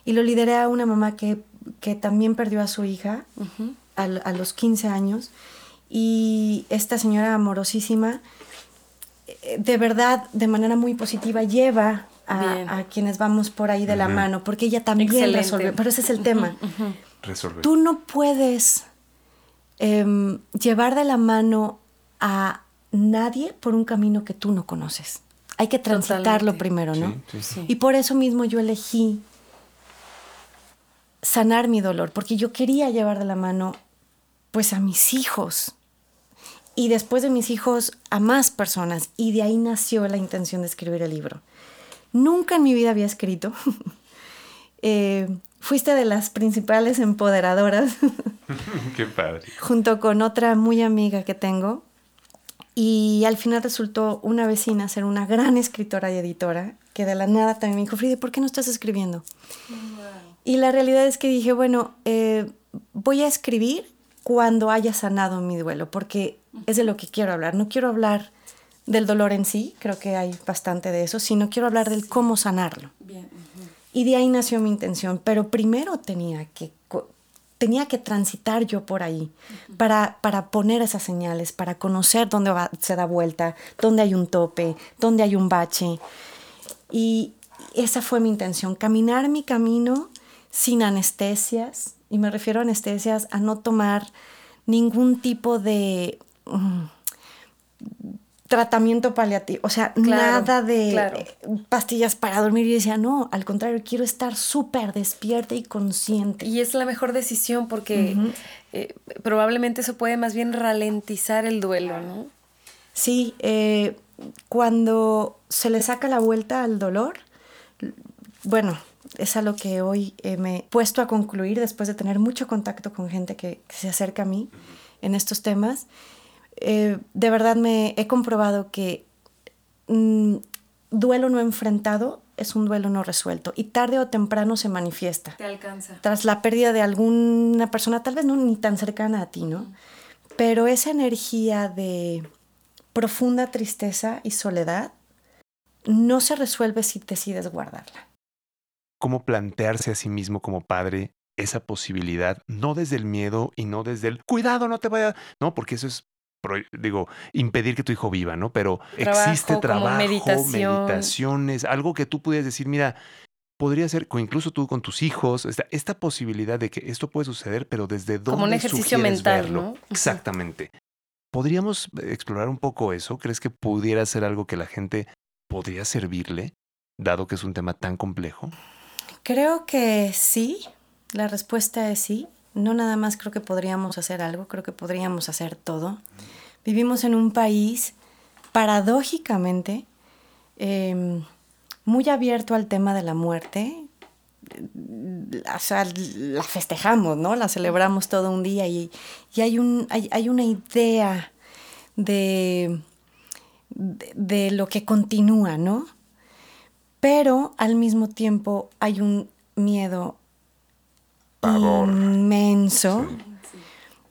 y lo lideré a una mamá que, que también perdió a su hija a, a, los 15 años. Y esta señora amorosísima eh, de verdad de manera muy positiva lleva a, a quienes vamos por ahí de la mano porque ella también resuelve pero ese es el tema. Tú no puedes eh, llevar de la mano a nadie por un camino que tú no conoces. Hay que transitarlo primero, ¿no? Y por eso mismo yo elegí sanar mi dolor, porque yo quería llevar de la mano pues a mis hijos y después de mis hijos a más personas y de ahí nació la intención de escribir el libro. Nunca en mi vida había escrito. [LAUGHS] Eh, fuiste de las principales empoderadoras. [LAUGHS] Qué padre. Junto con otra muy amiga que tengo, y al final resultó una vecina ser una gran escritora y editora, que de la nada también me dijo, Frida, ¿por qué no estás escribiendo? Y la realidad es que dije, bueno, eh, voy a escribir cuando haya sanado mi duelo, porque es de lo que quiero hablar. No quiero hablar del dolor en sí, creo que hay bastante de eso, sino quiero hablar del cómo sanarlo. Y de ahí nació mi intención, pero primero tenía que tenía que transitar yo por ahí para, para poner esas señales, para conocer dónde se da vuelta, dónde hay un tope, dónde hay un bache. Y esa fue mi intención, caminar mi camino sin anestesias, y me refiero a anestesias a no tomar ningún tipo de... Mm, tratamiento paliativo, o sea, nada de pastillas para dormir. Y decía, no, al contrario, quiero estar súper despierta y consciente. Y es la mejor decisión porque eh, probablemente eso puede más bien ralentizar el duelo, ¿no? Sí, eh, cuando se le saca la vuelta al dolor, bueno, es a lo que hoy eh, me he puesto a concluir después de tener mucho contacto con gente que se acerca a mí en estos temas eh, de verdad me he comprobado que mm, duelo no enfrentado es un duelo no resuelto y tarde o temprano se manifiesta. Te alcanza. Tras la pérdida de alguna persona, tal vez no ni tan cercana a ti, ¿no? Pero esa energía de profunda tristeza y soledad no se resuelve si decides guardarla. ¿Cómo plantearse a sí mismo como padre esa posibilidad, no desde el miedo y no desde el cuidado, no te vaya, no, porque eso es digo, impedir que tu hijo viva, ¿no? Pero existe trabajo, meditaciones, algo que tú pudieras decir, mira, podría ser, incluso tú con tus hijos, esta, esta posibilidad de que esto puede suceder, pero desde dónde Como un ejercicio mental, ¿no? Exactamente. ¿Podríamos explorar un poco eso? ¿Crees que pudiera ser algo que la gente podría servirle, dado que es un tema tan complejo? Creo que sí. La respuesta es sí. No nada más creo que podríamos hacer algo, creo que podríamos hacer todo. Vivimos en un país, paradójicamente, em, muy abierto al tema de la muerte. O sea, la festejamos, ¿no? La celebramos todo un día y, hay, un, hay, una idea de, de lo que continúa, ¿no? Pero al mismo tiempo hay un miedo inmenso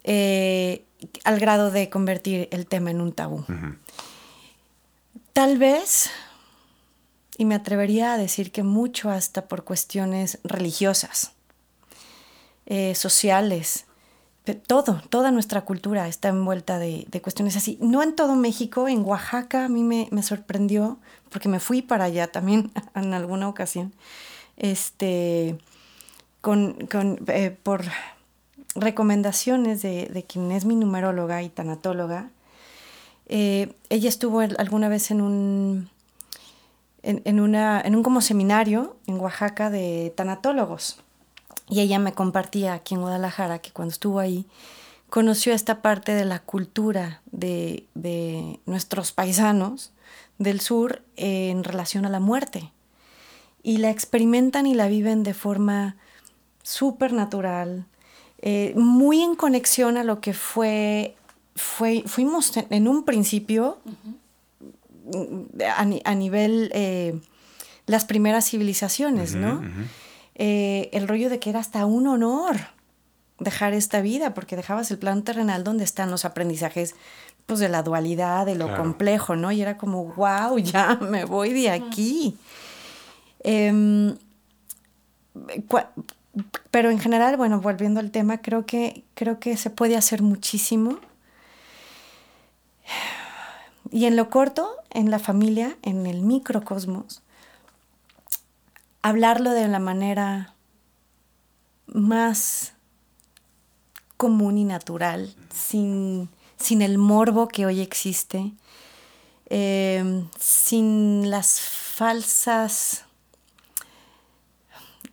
eh, al grado de convertir el tema en un tabú. Tal vez, y me atrevería a decir que mucho hasta por cuestiones religiosas, eh, sociales, todo, toda nuestra cultura está envuelta de, cuestiones así. No en todo México, en Oaxaca a mí me, sorprendió, porque me fui para allá también [LAUGHS] en alguna ocasión, este, con, eh, por recomendaciones de, quien es mi numeróloga y tanatóloga. Eh, ella estuvo alguna vez en un, en, una, en un como seminario en Oaxaca de tanatólogos. Y ella me compartía aquí en Guadalajara que cuando estuvo ahí conoció esta parte de la cultura de, de nuestros paisanos del sur en relación a la muerte. Y la experimentan y la viven de forma súper natural, eh, muy en conexión a lo que fue, fue fuimos en un principio a, nivel eh, las primeras civilizaciones, ¿no? Eh, el rollo de que era hasta un honor dejar esta vida, porque dejabas el plano terrenal donde están los aprendizajes pues de la dualidad, de lo complejo, ¿no? Y era como, wow, [LAUGHS] ya me voy de aquí. Em, pero en general, bueno, volviendo al tema, creo que, creo que se puede hacer muchísimo. Y en lo corto, en la familia, en el microcosmos, hablarlo de la manera más común y natural, sin, sin el morbo que hoy existe, eh, sin las falsas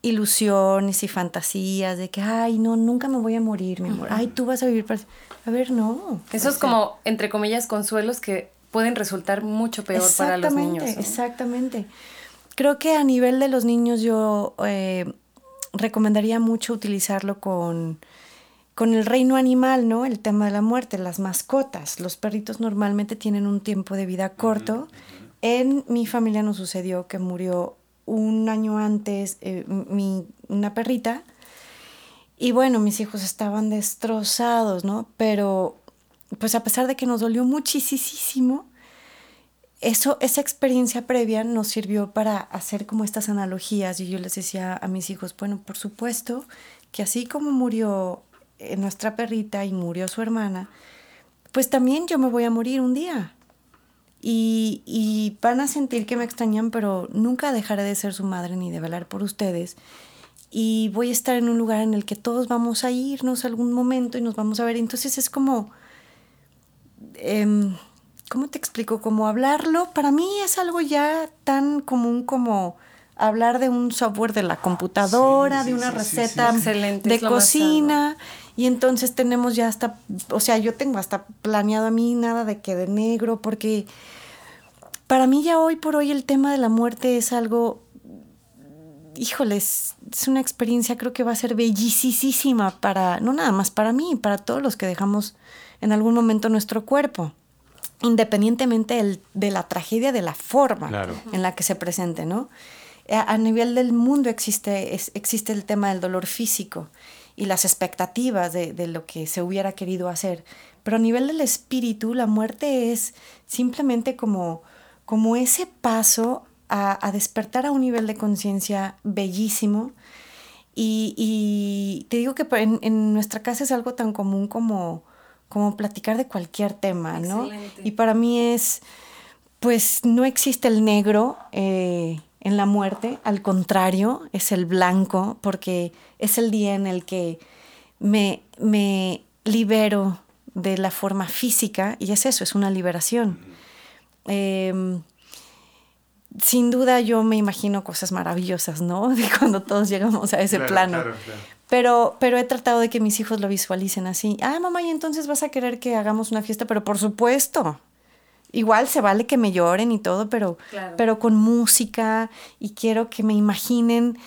ilusiones y fantasías de que, ay, no, nunca me voy a morir, mi amor. Ay, tú vas a vivir para... A ver, no. Eso es como, entre comillas, consuelos que pueden resultar mucho peor para los niños. Exactamente. Creo que a nivel de los niños yo eh, recomendaría mucho utilizarlo con, con el reino animal, ¿no? El tema de la muerte, las mascotas. Los perritos normalmente tienen un tiempo de vida corto. En mi familia nos sucedió que murió un año antes eh, mi, una perrita. Y bueno, mis hijos estaban destrozados, ¿no? Pero pues a pesar de que nos dolió muchísimo, eso, esa experiencia previa nos sirvió para hacer como estas analogías. Y yo les decía a mis hijos, bueno, por supuesto que así como murió eh, nuestra perrita y murió su hermana, pues también yo me voy a morir un día y, van a sentir que me extrañan, pero nunca dejaré de ser su madre ni de velar por ustedes. Y voy a estar en un lugar en el que todos vamos a irnos algún momento y nos vamos a ver. Entonces es como, em, ¿cómo te explico? Como hablarlo, para mí es algo ya tan común como hablar de un software de la computadora, de una receta de cocina. Y entonces tenemos ya hasta, o sea, yo tengo hasta planeado a mí nada de que de negro, porque para mí ya hoy por hoy el tema de la muerte es algo, híjoles, es una experiencia creo que va a ser bellísima para, no nada más para mí, para todos los que dejamos en algún momento nuestro cuerpo independientemente de la tragedia, de la forma en la que se presente, ¿no? A, nivel del mundo existe, existe el tema del dolor físico y las expectativas de, de, lo que se hubiera querido hacer. Pero a nivel del espíritu, la muerte es simplemente como, como ese paso a, despertar a un nivel de conciencia bellísimo. Y, te digo que en, nuestra casa es algo tan común como, como platicar de cualquier tema, ¿no? Y para mí es, pues no existe el negro. Eh, en la muerte, al contrario, es el blanco, porque es el día en el que me, me libero de la forma física, y es eso, es una liberación. Em, sin duda yo me imagino cosas maravillosas, ¿no? [LAUGHS] De cuando todos llegamos a ese plano. Pero, pero he tratado de que mis hijos lo visualicen así. Ah, mamá, y entonces vas a querer que hagamos una fiesta, pero por supuesto, igual se vale que me lloren y todo, pero, pero con música y quiero que me imaginen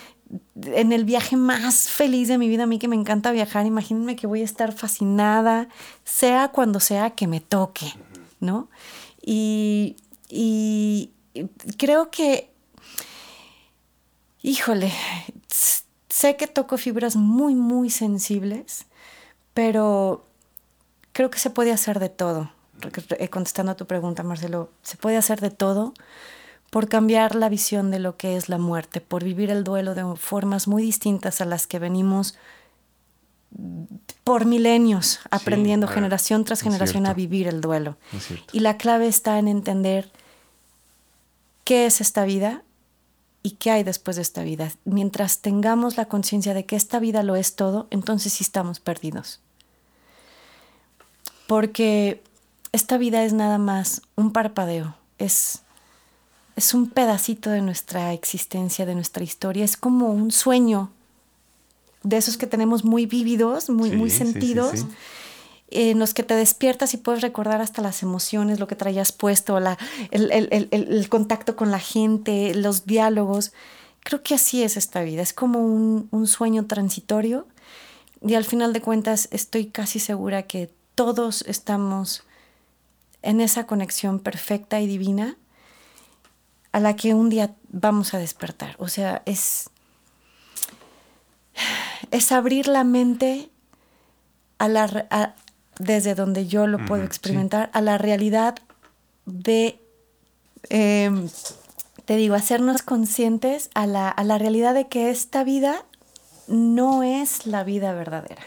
en el viaje más feliz de mi vida, a mí que me encanta viajar, imagínense que voy a estar fascinada, sea cuando sea que me toque, ¿no? Y, y creo que, híjole, sé que toco fibras muy, muy sensibles, pero creo que se puede hacer de todo. Eh, contestando a tu pregunta, Marcelo, se puede hacer de todo por cambiar la visión de lo que es la muerte, por vivir el duelo de formas muy distintas a las que venimos por milenios aprendiendo generación tras generación a vivir el duelo. Y la clave está en entender qué es esta vida y qué hay después de esta vida. Mientras tengamos la conciencia de que esta vida lo es todo, entonces sí estamos perdidos. Porque esta vida es nada más un parpadeo, es, es un pedacito de nuestra existencia, de nuestra historia, es como un sueño de esos que tenemos muy vívidos, muy, muy sentidos. en los que te despiertas y puedes recordar hasta las emociones, lo que traías puesto, la, el, el, el, contacto con la gente, los diálogos. Creo que así es esta vida, es como un, un sueño transitorio y al final de cuentas estoy casi segura que todos estamos en esa conexión perfecta y divina a la que un día vamos a despertar. O sea, es, es abrir la mente a la, desde donde yo lo puedo experimentar, a la realidad de, em, te digo, hacernos conscientes a la, a la realidad de que esta vida no es la vida verdadera.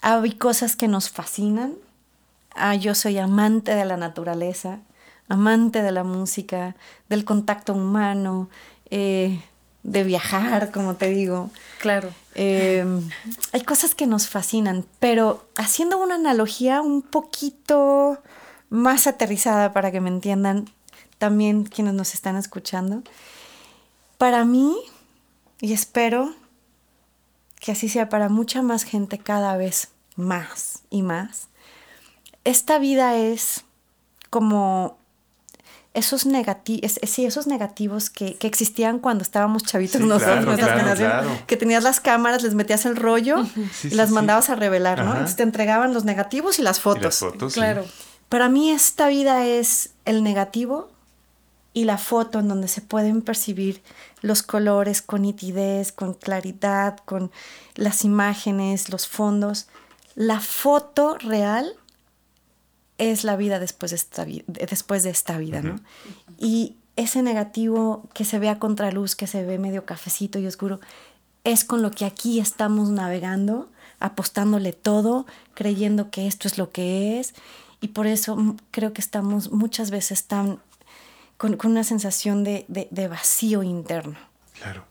Hay cosas que nos fascinan, ah, yo soy amante de la naturaleza, amante de la música, del contacto humano, eh, de viajar, como te digo. Claro. Em, hay cosas que nos fascinan, pero haciendo una analogía un poquito más aterrizada para que me entiendan también quienes nos están escuchando, para mí, y espero que así sea para mucha más gente cada vez más y más, esta vida es como esos, esos negativos que, existían cuando estábamos chavitos nosotros, que tenías las cámaras, les metías el rollo y las mandabas a revelar, ¿no? Entonces te entregaban los negativos y las fotos. claro. Para mí esta vida es el negativo y la foto en donde se pueden percibir los colores con nitidez, con claridad, con las imágenes, los fondos. La foto real es la vida después de esta, después de esta vida, ¿no? Y ese negativo que se ve a contraluz, que se ve medio cafecito y oscuro, es con lo que aquí estamos navegando, apostándole todo, creyendo que esto es lo que es. Y por eso creo que estamos muchas veces tan con, una sensación de, vacío interno. Claro.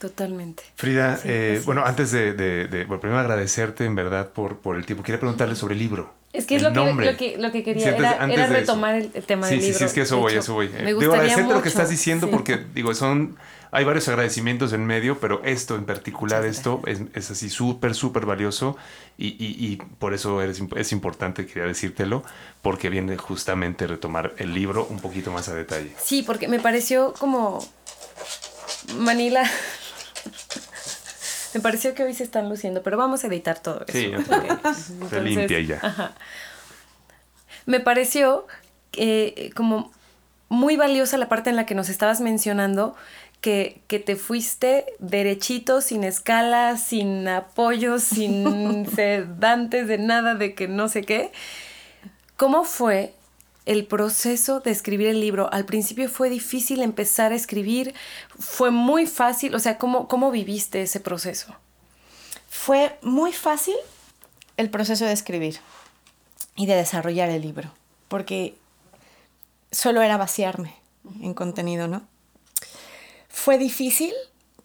Totalmente. Frida, eh, bueno, antes de, bueno, primero agradecerte en verdad por, por el tiempo. Quería preguntarle sobre el libro. Es que es lo que, lo que, quería, era, retomar el, tema del libro. Sí, sí, es que eso voy, eso voy. Me digo, agradecerte lo que estás diciendo porque, digo, son, hay varios agradecimientos en medio, pero esto en particular, esto es, es, así súper, súper valioso y, y, y, por eso eres, es importante, quería decírtelo, porque viene justamente retomar el libro un poquito más a detalle. Sí, porque me pareció como Manila me pareció que hoy se están luciendo, pero vamos a editar todo eso. Sí, [LAUGHS] se limpia ya. Me pareció eh, como muy valiosa la parte en la que nos estabas mencionando que, que, te fuiste derechito, sin escala, sin apoyo, [LAUGHS] sin [LAUGHS] sedantes de nada, de que no sé qué. ¿Cómo fue el proceso de escribir el libro? Al principio fue difícil empezar a escribir, fue muy fácil, o sea, ¿cómo, cómo viviste ese proceso? Fue muy fácil el proceso de escribir y de desarrollar el libro, porque solo era vaciarme en contenido, ¿no? Fue difícil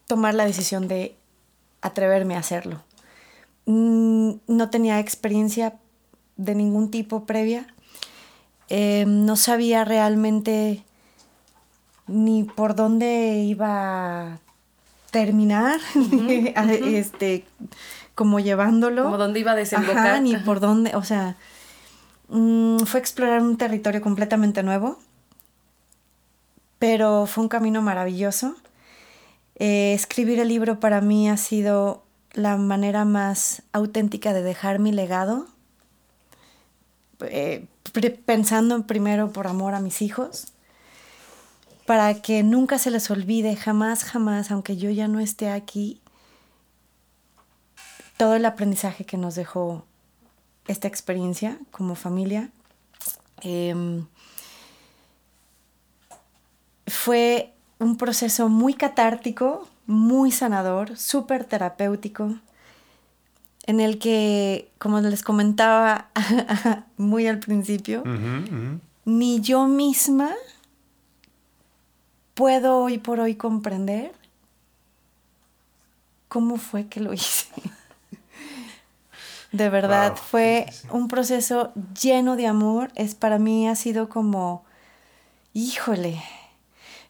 tomar la decisión de atreverme a hacerlo. Mm, no tenía experiencia de ningún tipo previa eh, no sabía realmente ni por dónde iba a terminar, [LAUGHS] este, como llevándolo. Como dónde iba a desembocar. ni por dónde, o sea, mm, fue explorar un territorio completamente nuevo, pero fue un camino maravilloso. Eh, escribir el libro para mí ha sido la manera más auténtica de dejar mi legado. Eh, pensando primero por amor a mis hijos, para que nunca se les olvide, jamás, jamás, aunque yo ya no esté aquí, todo el aprendizaje que nos dejó esta experiencia como familia. Em, fue un proceso muy catártico, muy sanador, súper terapéutico, en el que, como les comentaba [LAUGHS] muy al principio, ni yo misma puedo hoy por hoy comprender cómo fue que lo [LAUGHS] hice. De verdad, fue un proceso lleno de amor. Es para mí ha sido como, híjole,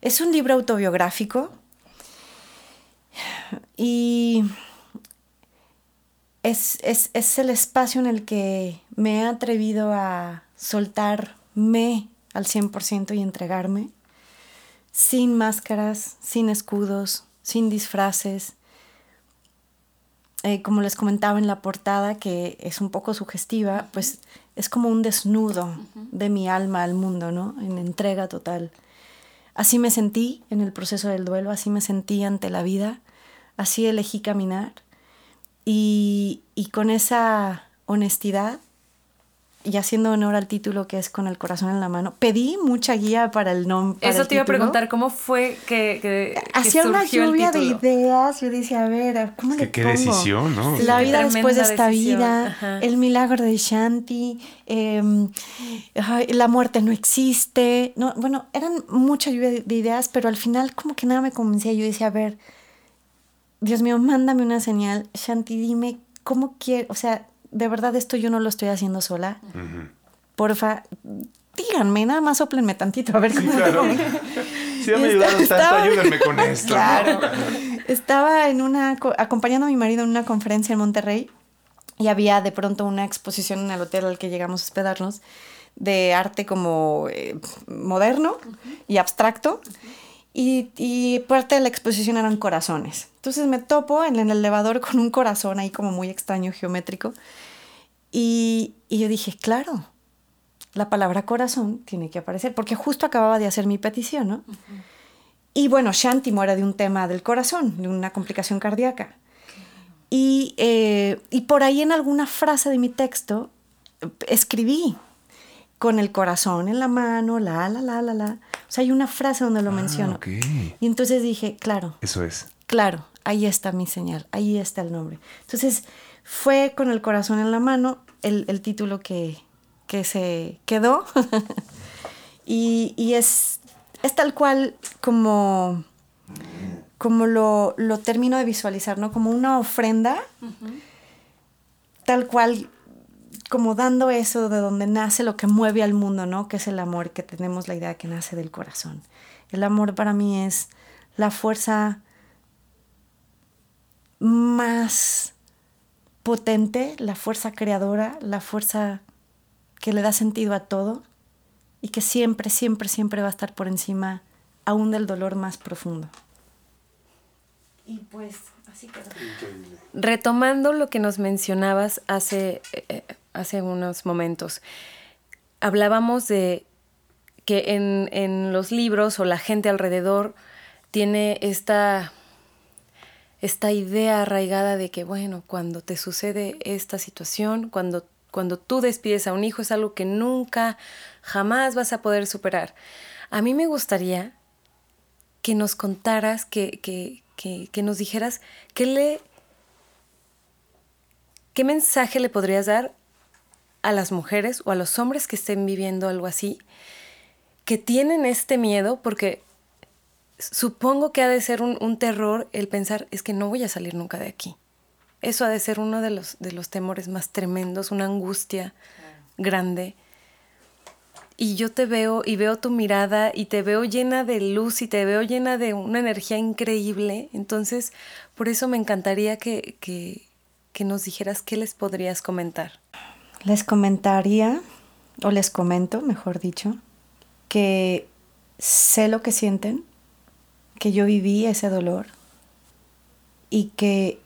es un libro autobiográfico y es, es el espacio en el que me he atrevido a soltarme al 100% y entregarme, sin máscaras, sin escudos, sin disfraces, eh, como les comentaba en la portada, que es un poco sugestiva, pues es como un desnudo de mi alma al mundo, ¿no? En entrega total. Así me sentí en el proceso del duelo, así me sentí ante la vida, así elegí caminar y, y con esa honestidad y haciendo honor al título que es con el corazón en la mano, pedí mucha guía para el nombre. Eso te iba a preguntar, ¿cómo fue que, que Hacía una lluvia de ideas, yo decía, a ver, ¿cómo le ¿Qué decisión, no? La vida después de esta vida, el milagro de Shanti, em, la muerte no existe, no, bueno, eran mucha lluvia de ideas, pero al final como que nada me convencía, yo decía, a ver, Dios mío, mándame una señal, Shanti, dime cómo quiero, o sea, de verdad esto yo no lo estoy haciendo sola. Porfa, díganme, nada más soplenme tantito a ver cómo. Claro. si ya me ayudaron tanto, ayúdenme con [LAUGHS] esto. Claro. [LAUGHS] Estaba en una, acompañando a mi marido en una conferencia en Monterrey y había de pronto una exposición en el hotel al que llegamos a hospedarnos de arte como eh, moderno y abstracto. Y, parte de la exposición eran corazones. Entonces me topo en el elevador con un corazón ahí como muy extraño, geométrico. Y, yo dije, claro, la palabra corazón tiene que aparecer, porque justo acababa de hacer mi petición, ¿no? Y bueno, Shanti muere de un tema del corazón, de una complicación cardíaca. Y, eh, y por ahí en alguna frase de mi texto escribí con el corazón en la mano, la, la, la, la, la. O sea, hay una frase donde lo ah, menciono. Y entonces dije, claro. Eso es. Claro, ahí está mi señal, ahí está el nombre. Entonces, fue con el corazón en la mano el, título que, que, se quedó. [LAUGHS] y, y es, es, tal cual como, como lo, lo, termino de visualizar, ¿no? Como una ofrenda, tal cual como dando eso de donde nace lo que mueve al mundo, ¿no? Que es el amor, que tenemos la idea que nace del corazón. El amor para mí es la fuerza más potente, la fuerza creadora, la fuerza que le da sentido a todo y que siempre, siempre, siempre va a estar por encima aún del dolor más profundo. Y pues así quedó. Retomando lo que nos mencionabas hace eh, eh, hace unos momentos. Hablábamos de que en, los libros o la gente alrededor tiene esta, esta idea arraigada de que, bueno, cuando te sucede esta situación, cuando, cuando tú despides a un hijo es algo que nunca, jamás vas a poder superar. A mí me gustaría que nos contaras, que, que, que nos dijeras qué le... ¿Qué mensaje le podrías dar a las mujeres o a los hombres que estén viviendo algo así, que tienen este miedo, porque supongo que ha de ser un, terror el pensar, es que no voy a salir nunca de aquí. Eso ha de ser uno de los, de los temores más tremendos, una angustia grande. Y yo te veo y veo tu mirada y te veo llena de luz y te veo llena de una energía increíble. Entonces, por eso me encantaría que, que, que nos dijeras qué les podrías comentar les comentaría, o les comento, mejor dicho, que sé lo que sienten, que yo viví ese dolor y que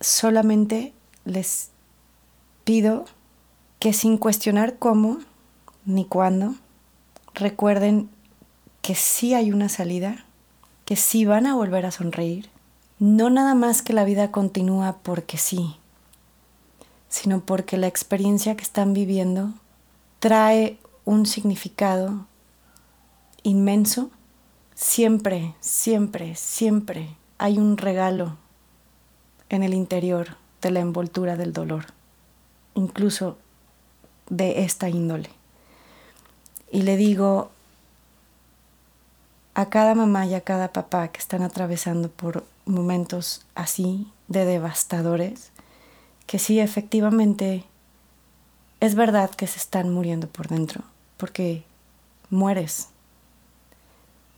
solamente les pido que sin cuestionar cómo ni cuándo, recuerden que sí hay una salida, que sí van a volver a sonreír, no nada más que la vida continúa porque sí, sino porque la experiencia que están viviendo trae un significado inmenso. Siempre, siempre, siempre hay un regalo en el interior de la envoltura del dolor, incluso de esta índole. Y le digo a cada mamá y a cada papá que están atravesando por momentos así de devastadores, que sí, efectivamente, es verdad que se están muriendo por dentro, porque mueres,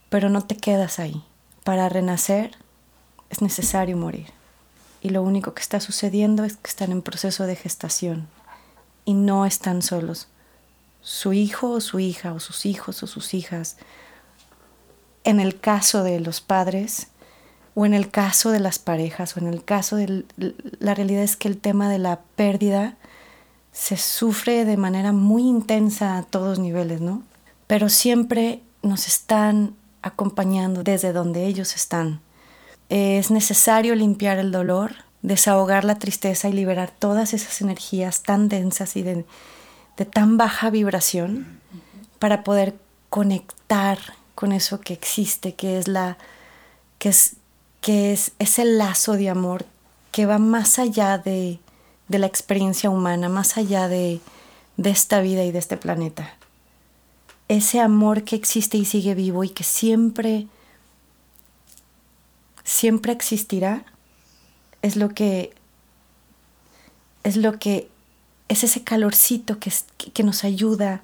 pero no te quedas ahí. Para renacer es necesario morir. Y lo único que está sucediendo es que están en proceso de gestación y no están solos. Su hijo o su hija o sus hijos o sus hijas, en el caso de los padres, o en el caso de las parejas, o en el caso de la realidad es que el tema de la pérdida se sufre de manera muy intensa a todos niveles, ¿no? Pero siempre nos están acompañando desde donde ellos están. Es necesario limpiar el dolor, desahogar la tristeza y liberar todas esas energías tan densas y de, tan baja vibración para poder conectar con eso que existe, que es la que es que es ese lazo de amor que va más allá de, la experiencia humana, más allá de, de esta vida y de este planeta. Ese amor que existe y sigue vivo y que siempre, siempre existirá, es lo que, es lo que, es ese calorcito que, que nos ayuda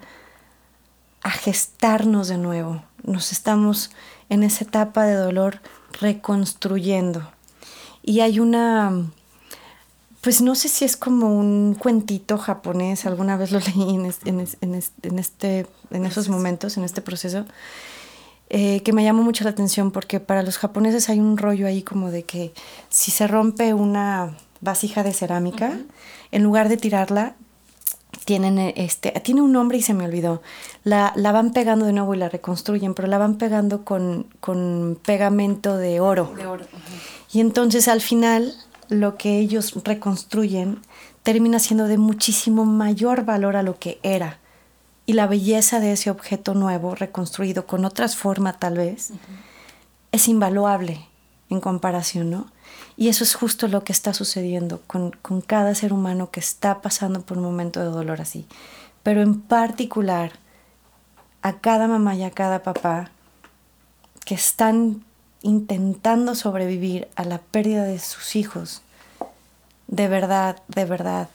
a gestarnos de nuevo. Nos estamos en esa etapa de dolor reconstruyendo. Y hay una, pues no sé si es como un cuentito japonés, alguna vez lo leí en, en, este, en esos momentos, en este proceso, eh, que me llamó mucho la atención porque para los japoneses hay un rollo ahí como de que si se rompe una vasija de cerámica, en lugar de tirarla, tienen eh, este, tiene un nombre y se me olvidó. La, la, van pegando de nuevo y la reconstruyen, pero la van pegando con, con pegamento de oro. Y entonces al final lo que ellos reconstruyen termina siendo de muchísimo mayor valor a lo que era. Y la belleza de ese objeto nuevo, reconstruido con otras formas tal vez, es invaluable en comparación, ¿no? Y eso es justo lo que está sucediendo con, cada ser humano que está pasando por un momento de dolor así. Pero en particular a cada mamá y a cada papá que están intentando sobrevivir a la pérdida de sus hijos, de verdad, de verdad,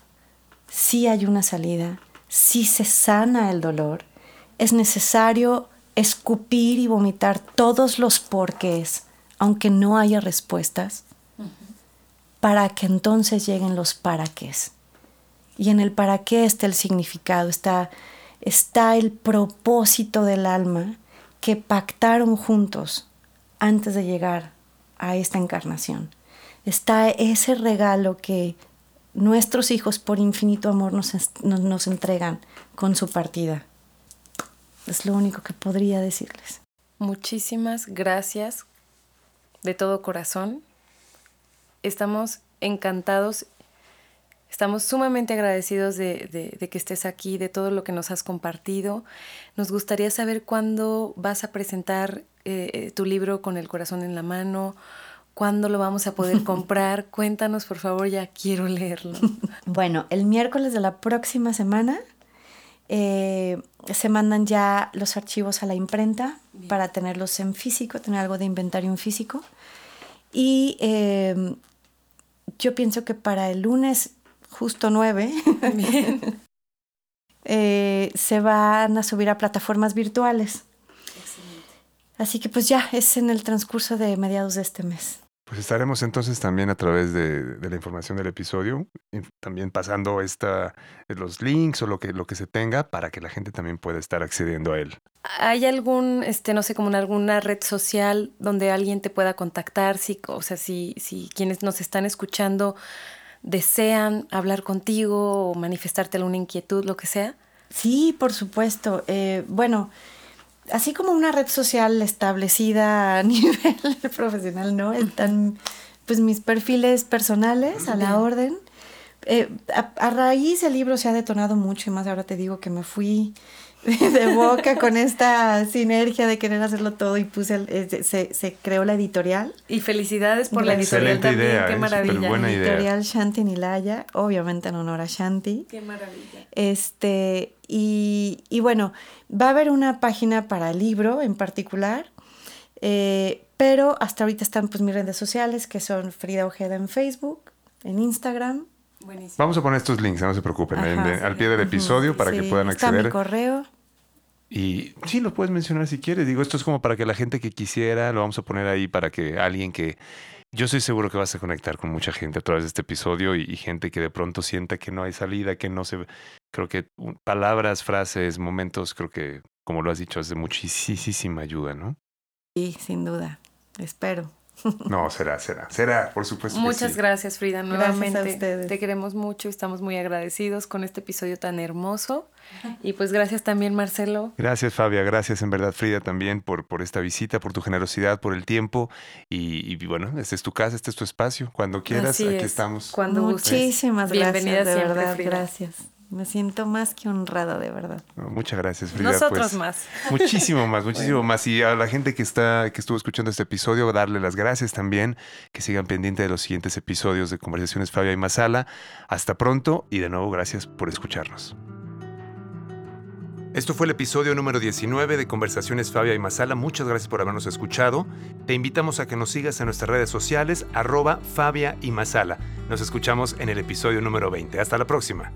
sí hay una salida, sí se sana el dolor, es necesario escupir y vomitar todos los porqués, aunque no haya respuestas, para que entonces lleguen los para qué. Y en el para qué está el significado, está, está el propósito del alma que pactaron juntos antes de llegar a esta encarnación. Está ese regalo que nuestros hijos por infinito amor nos, nos, nos entregan con su partida. Es lo único que podría decirles. Muchísimas gracias de todo corazón estamos encantados, estamos sumamente agradecidos de, que estés aquí, de todo lo que nos has compartido. Nos gustaría saber cuándo vas a presentar eh, eh, tu libro con el corazón en la mano, cuándo lo vamos a poder [LAUGHS] comprar. Cuéntanos, por favor, ya quiero leerlo. [LAUGHS] Bueno, el miércoles de la próxima semana eh, se mandan ya los archivos a la imprenta para tenerlos en físico, tener algo de inventario en físico. Y yo pienso que para el lunes justo 9 [LAUGHS] eh, se van a subir a plataformas virtuales. Así que pues ya es en el transcurso de mediados de este mes. Pues estaremos entonces también a través de, la información del episodio, también pasando esta, los links o lo que, lo que se tenga para que la gente también pueda estar accediendo a él. ¿Hay algún, este, no sé, como alguna red social donde alguien te pueda contactar? Si, o sea, si, si quienes nos están escuchando desean hablar contigo o manifestarte alguna inquietud, lo que sea. Sí, por supuesto. Eh, bueno, así como una red social establecida a [LAUGHS] nivel profesional, ¿no? Están pues mis perfiles personales a la orden. eh, a, raíz del libro se ha detonado mucho y más ahora te digo que me fui [LAUGHS] de boca con esta sinergia de querer hacerlo todo y puse eh, se, se, creó la editorial. Y felicidades por la editorial también, qué maravilla. la editorial Shanti Nilaya, obviamente en honor a Shanti. Qué maravilla. Este, y, y bueno, va a haber una página para el libro en particular, eh, pero hasta ahorita están pues mis redes sociales que son Frida Ojeda en Facebook, en Instagram Vamos a poner estos links, no se preocupen, al pie del episodio para que puedan acceder. Está mi correo. Y sí, lo puedes mencionar si quieres. Digo, esto es como para que la gente que quisiera, lo vamos a poner ahí para que alguien que... Yo estoy seguro que vas a conectar con mucha gente a través de este episodio y, gente que de pronto sienta que no hay salida, que no se... Creo que palabras, frases, momentos, creo que, como lo has dicho, es de muchísima ayuda, ¿no? Sí, sin duda. Espero. [LAUGHS] No, será, será, será, por supuesto. Muchas gracias, Frida, nuevamente. Te queremos mucho, estamos muy agradecidos con este episodio tan hermoso. Y pues gracias también, Marcelo. Gracias, Fabia, gracias en verdad, Frida, también por, por esta visita, por tu generosidad, por el tiempo. Y, bueno, este es tu casa, este es tu espacio. Cuando quieras, aquí estamos. Cuando Muchísimas gracias. Bienvenida de verdad, gracias. Me siento más que honrada, de verdad. muchas gracias, Frida. Nosotros pues, más. [LAUGHS] Muchísimo más, muchísimo más. Y a la gente que está, que estuvo escuchando este episodio, darle las gracias también. Que sigan pendientes de los siguientes episodios de Conversaciones Fabia y Masala. Hasta pronto y de nuevo gracias por escucharnos. Esto fue el episodio número 19 de Conversaciones Fabia y Masala. Muchas gracias por habernos escuchado. Te invitamos a que nos sigas en nuestras redes sociales, arroba Fabia y Masala. Nos escuchamos en el episodio número 20. Hasta la próxima.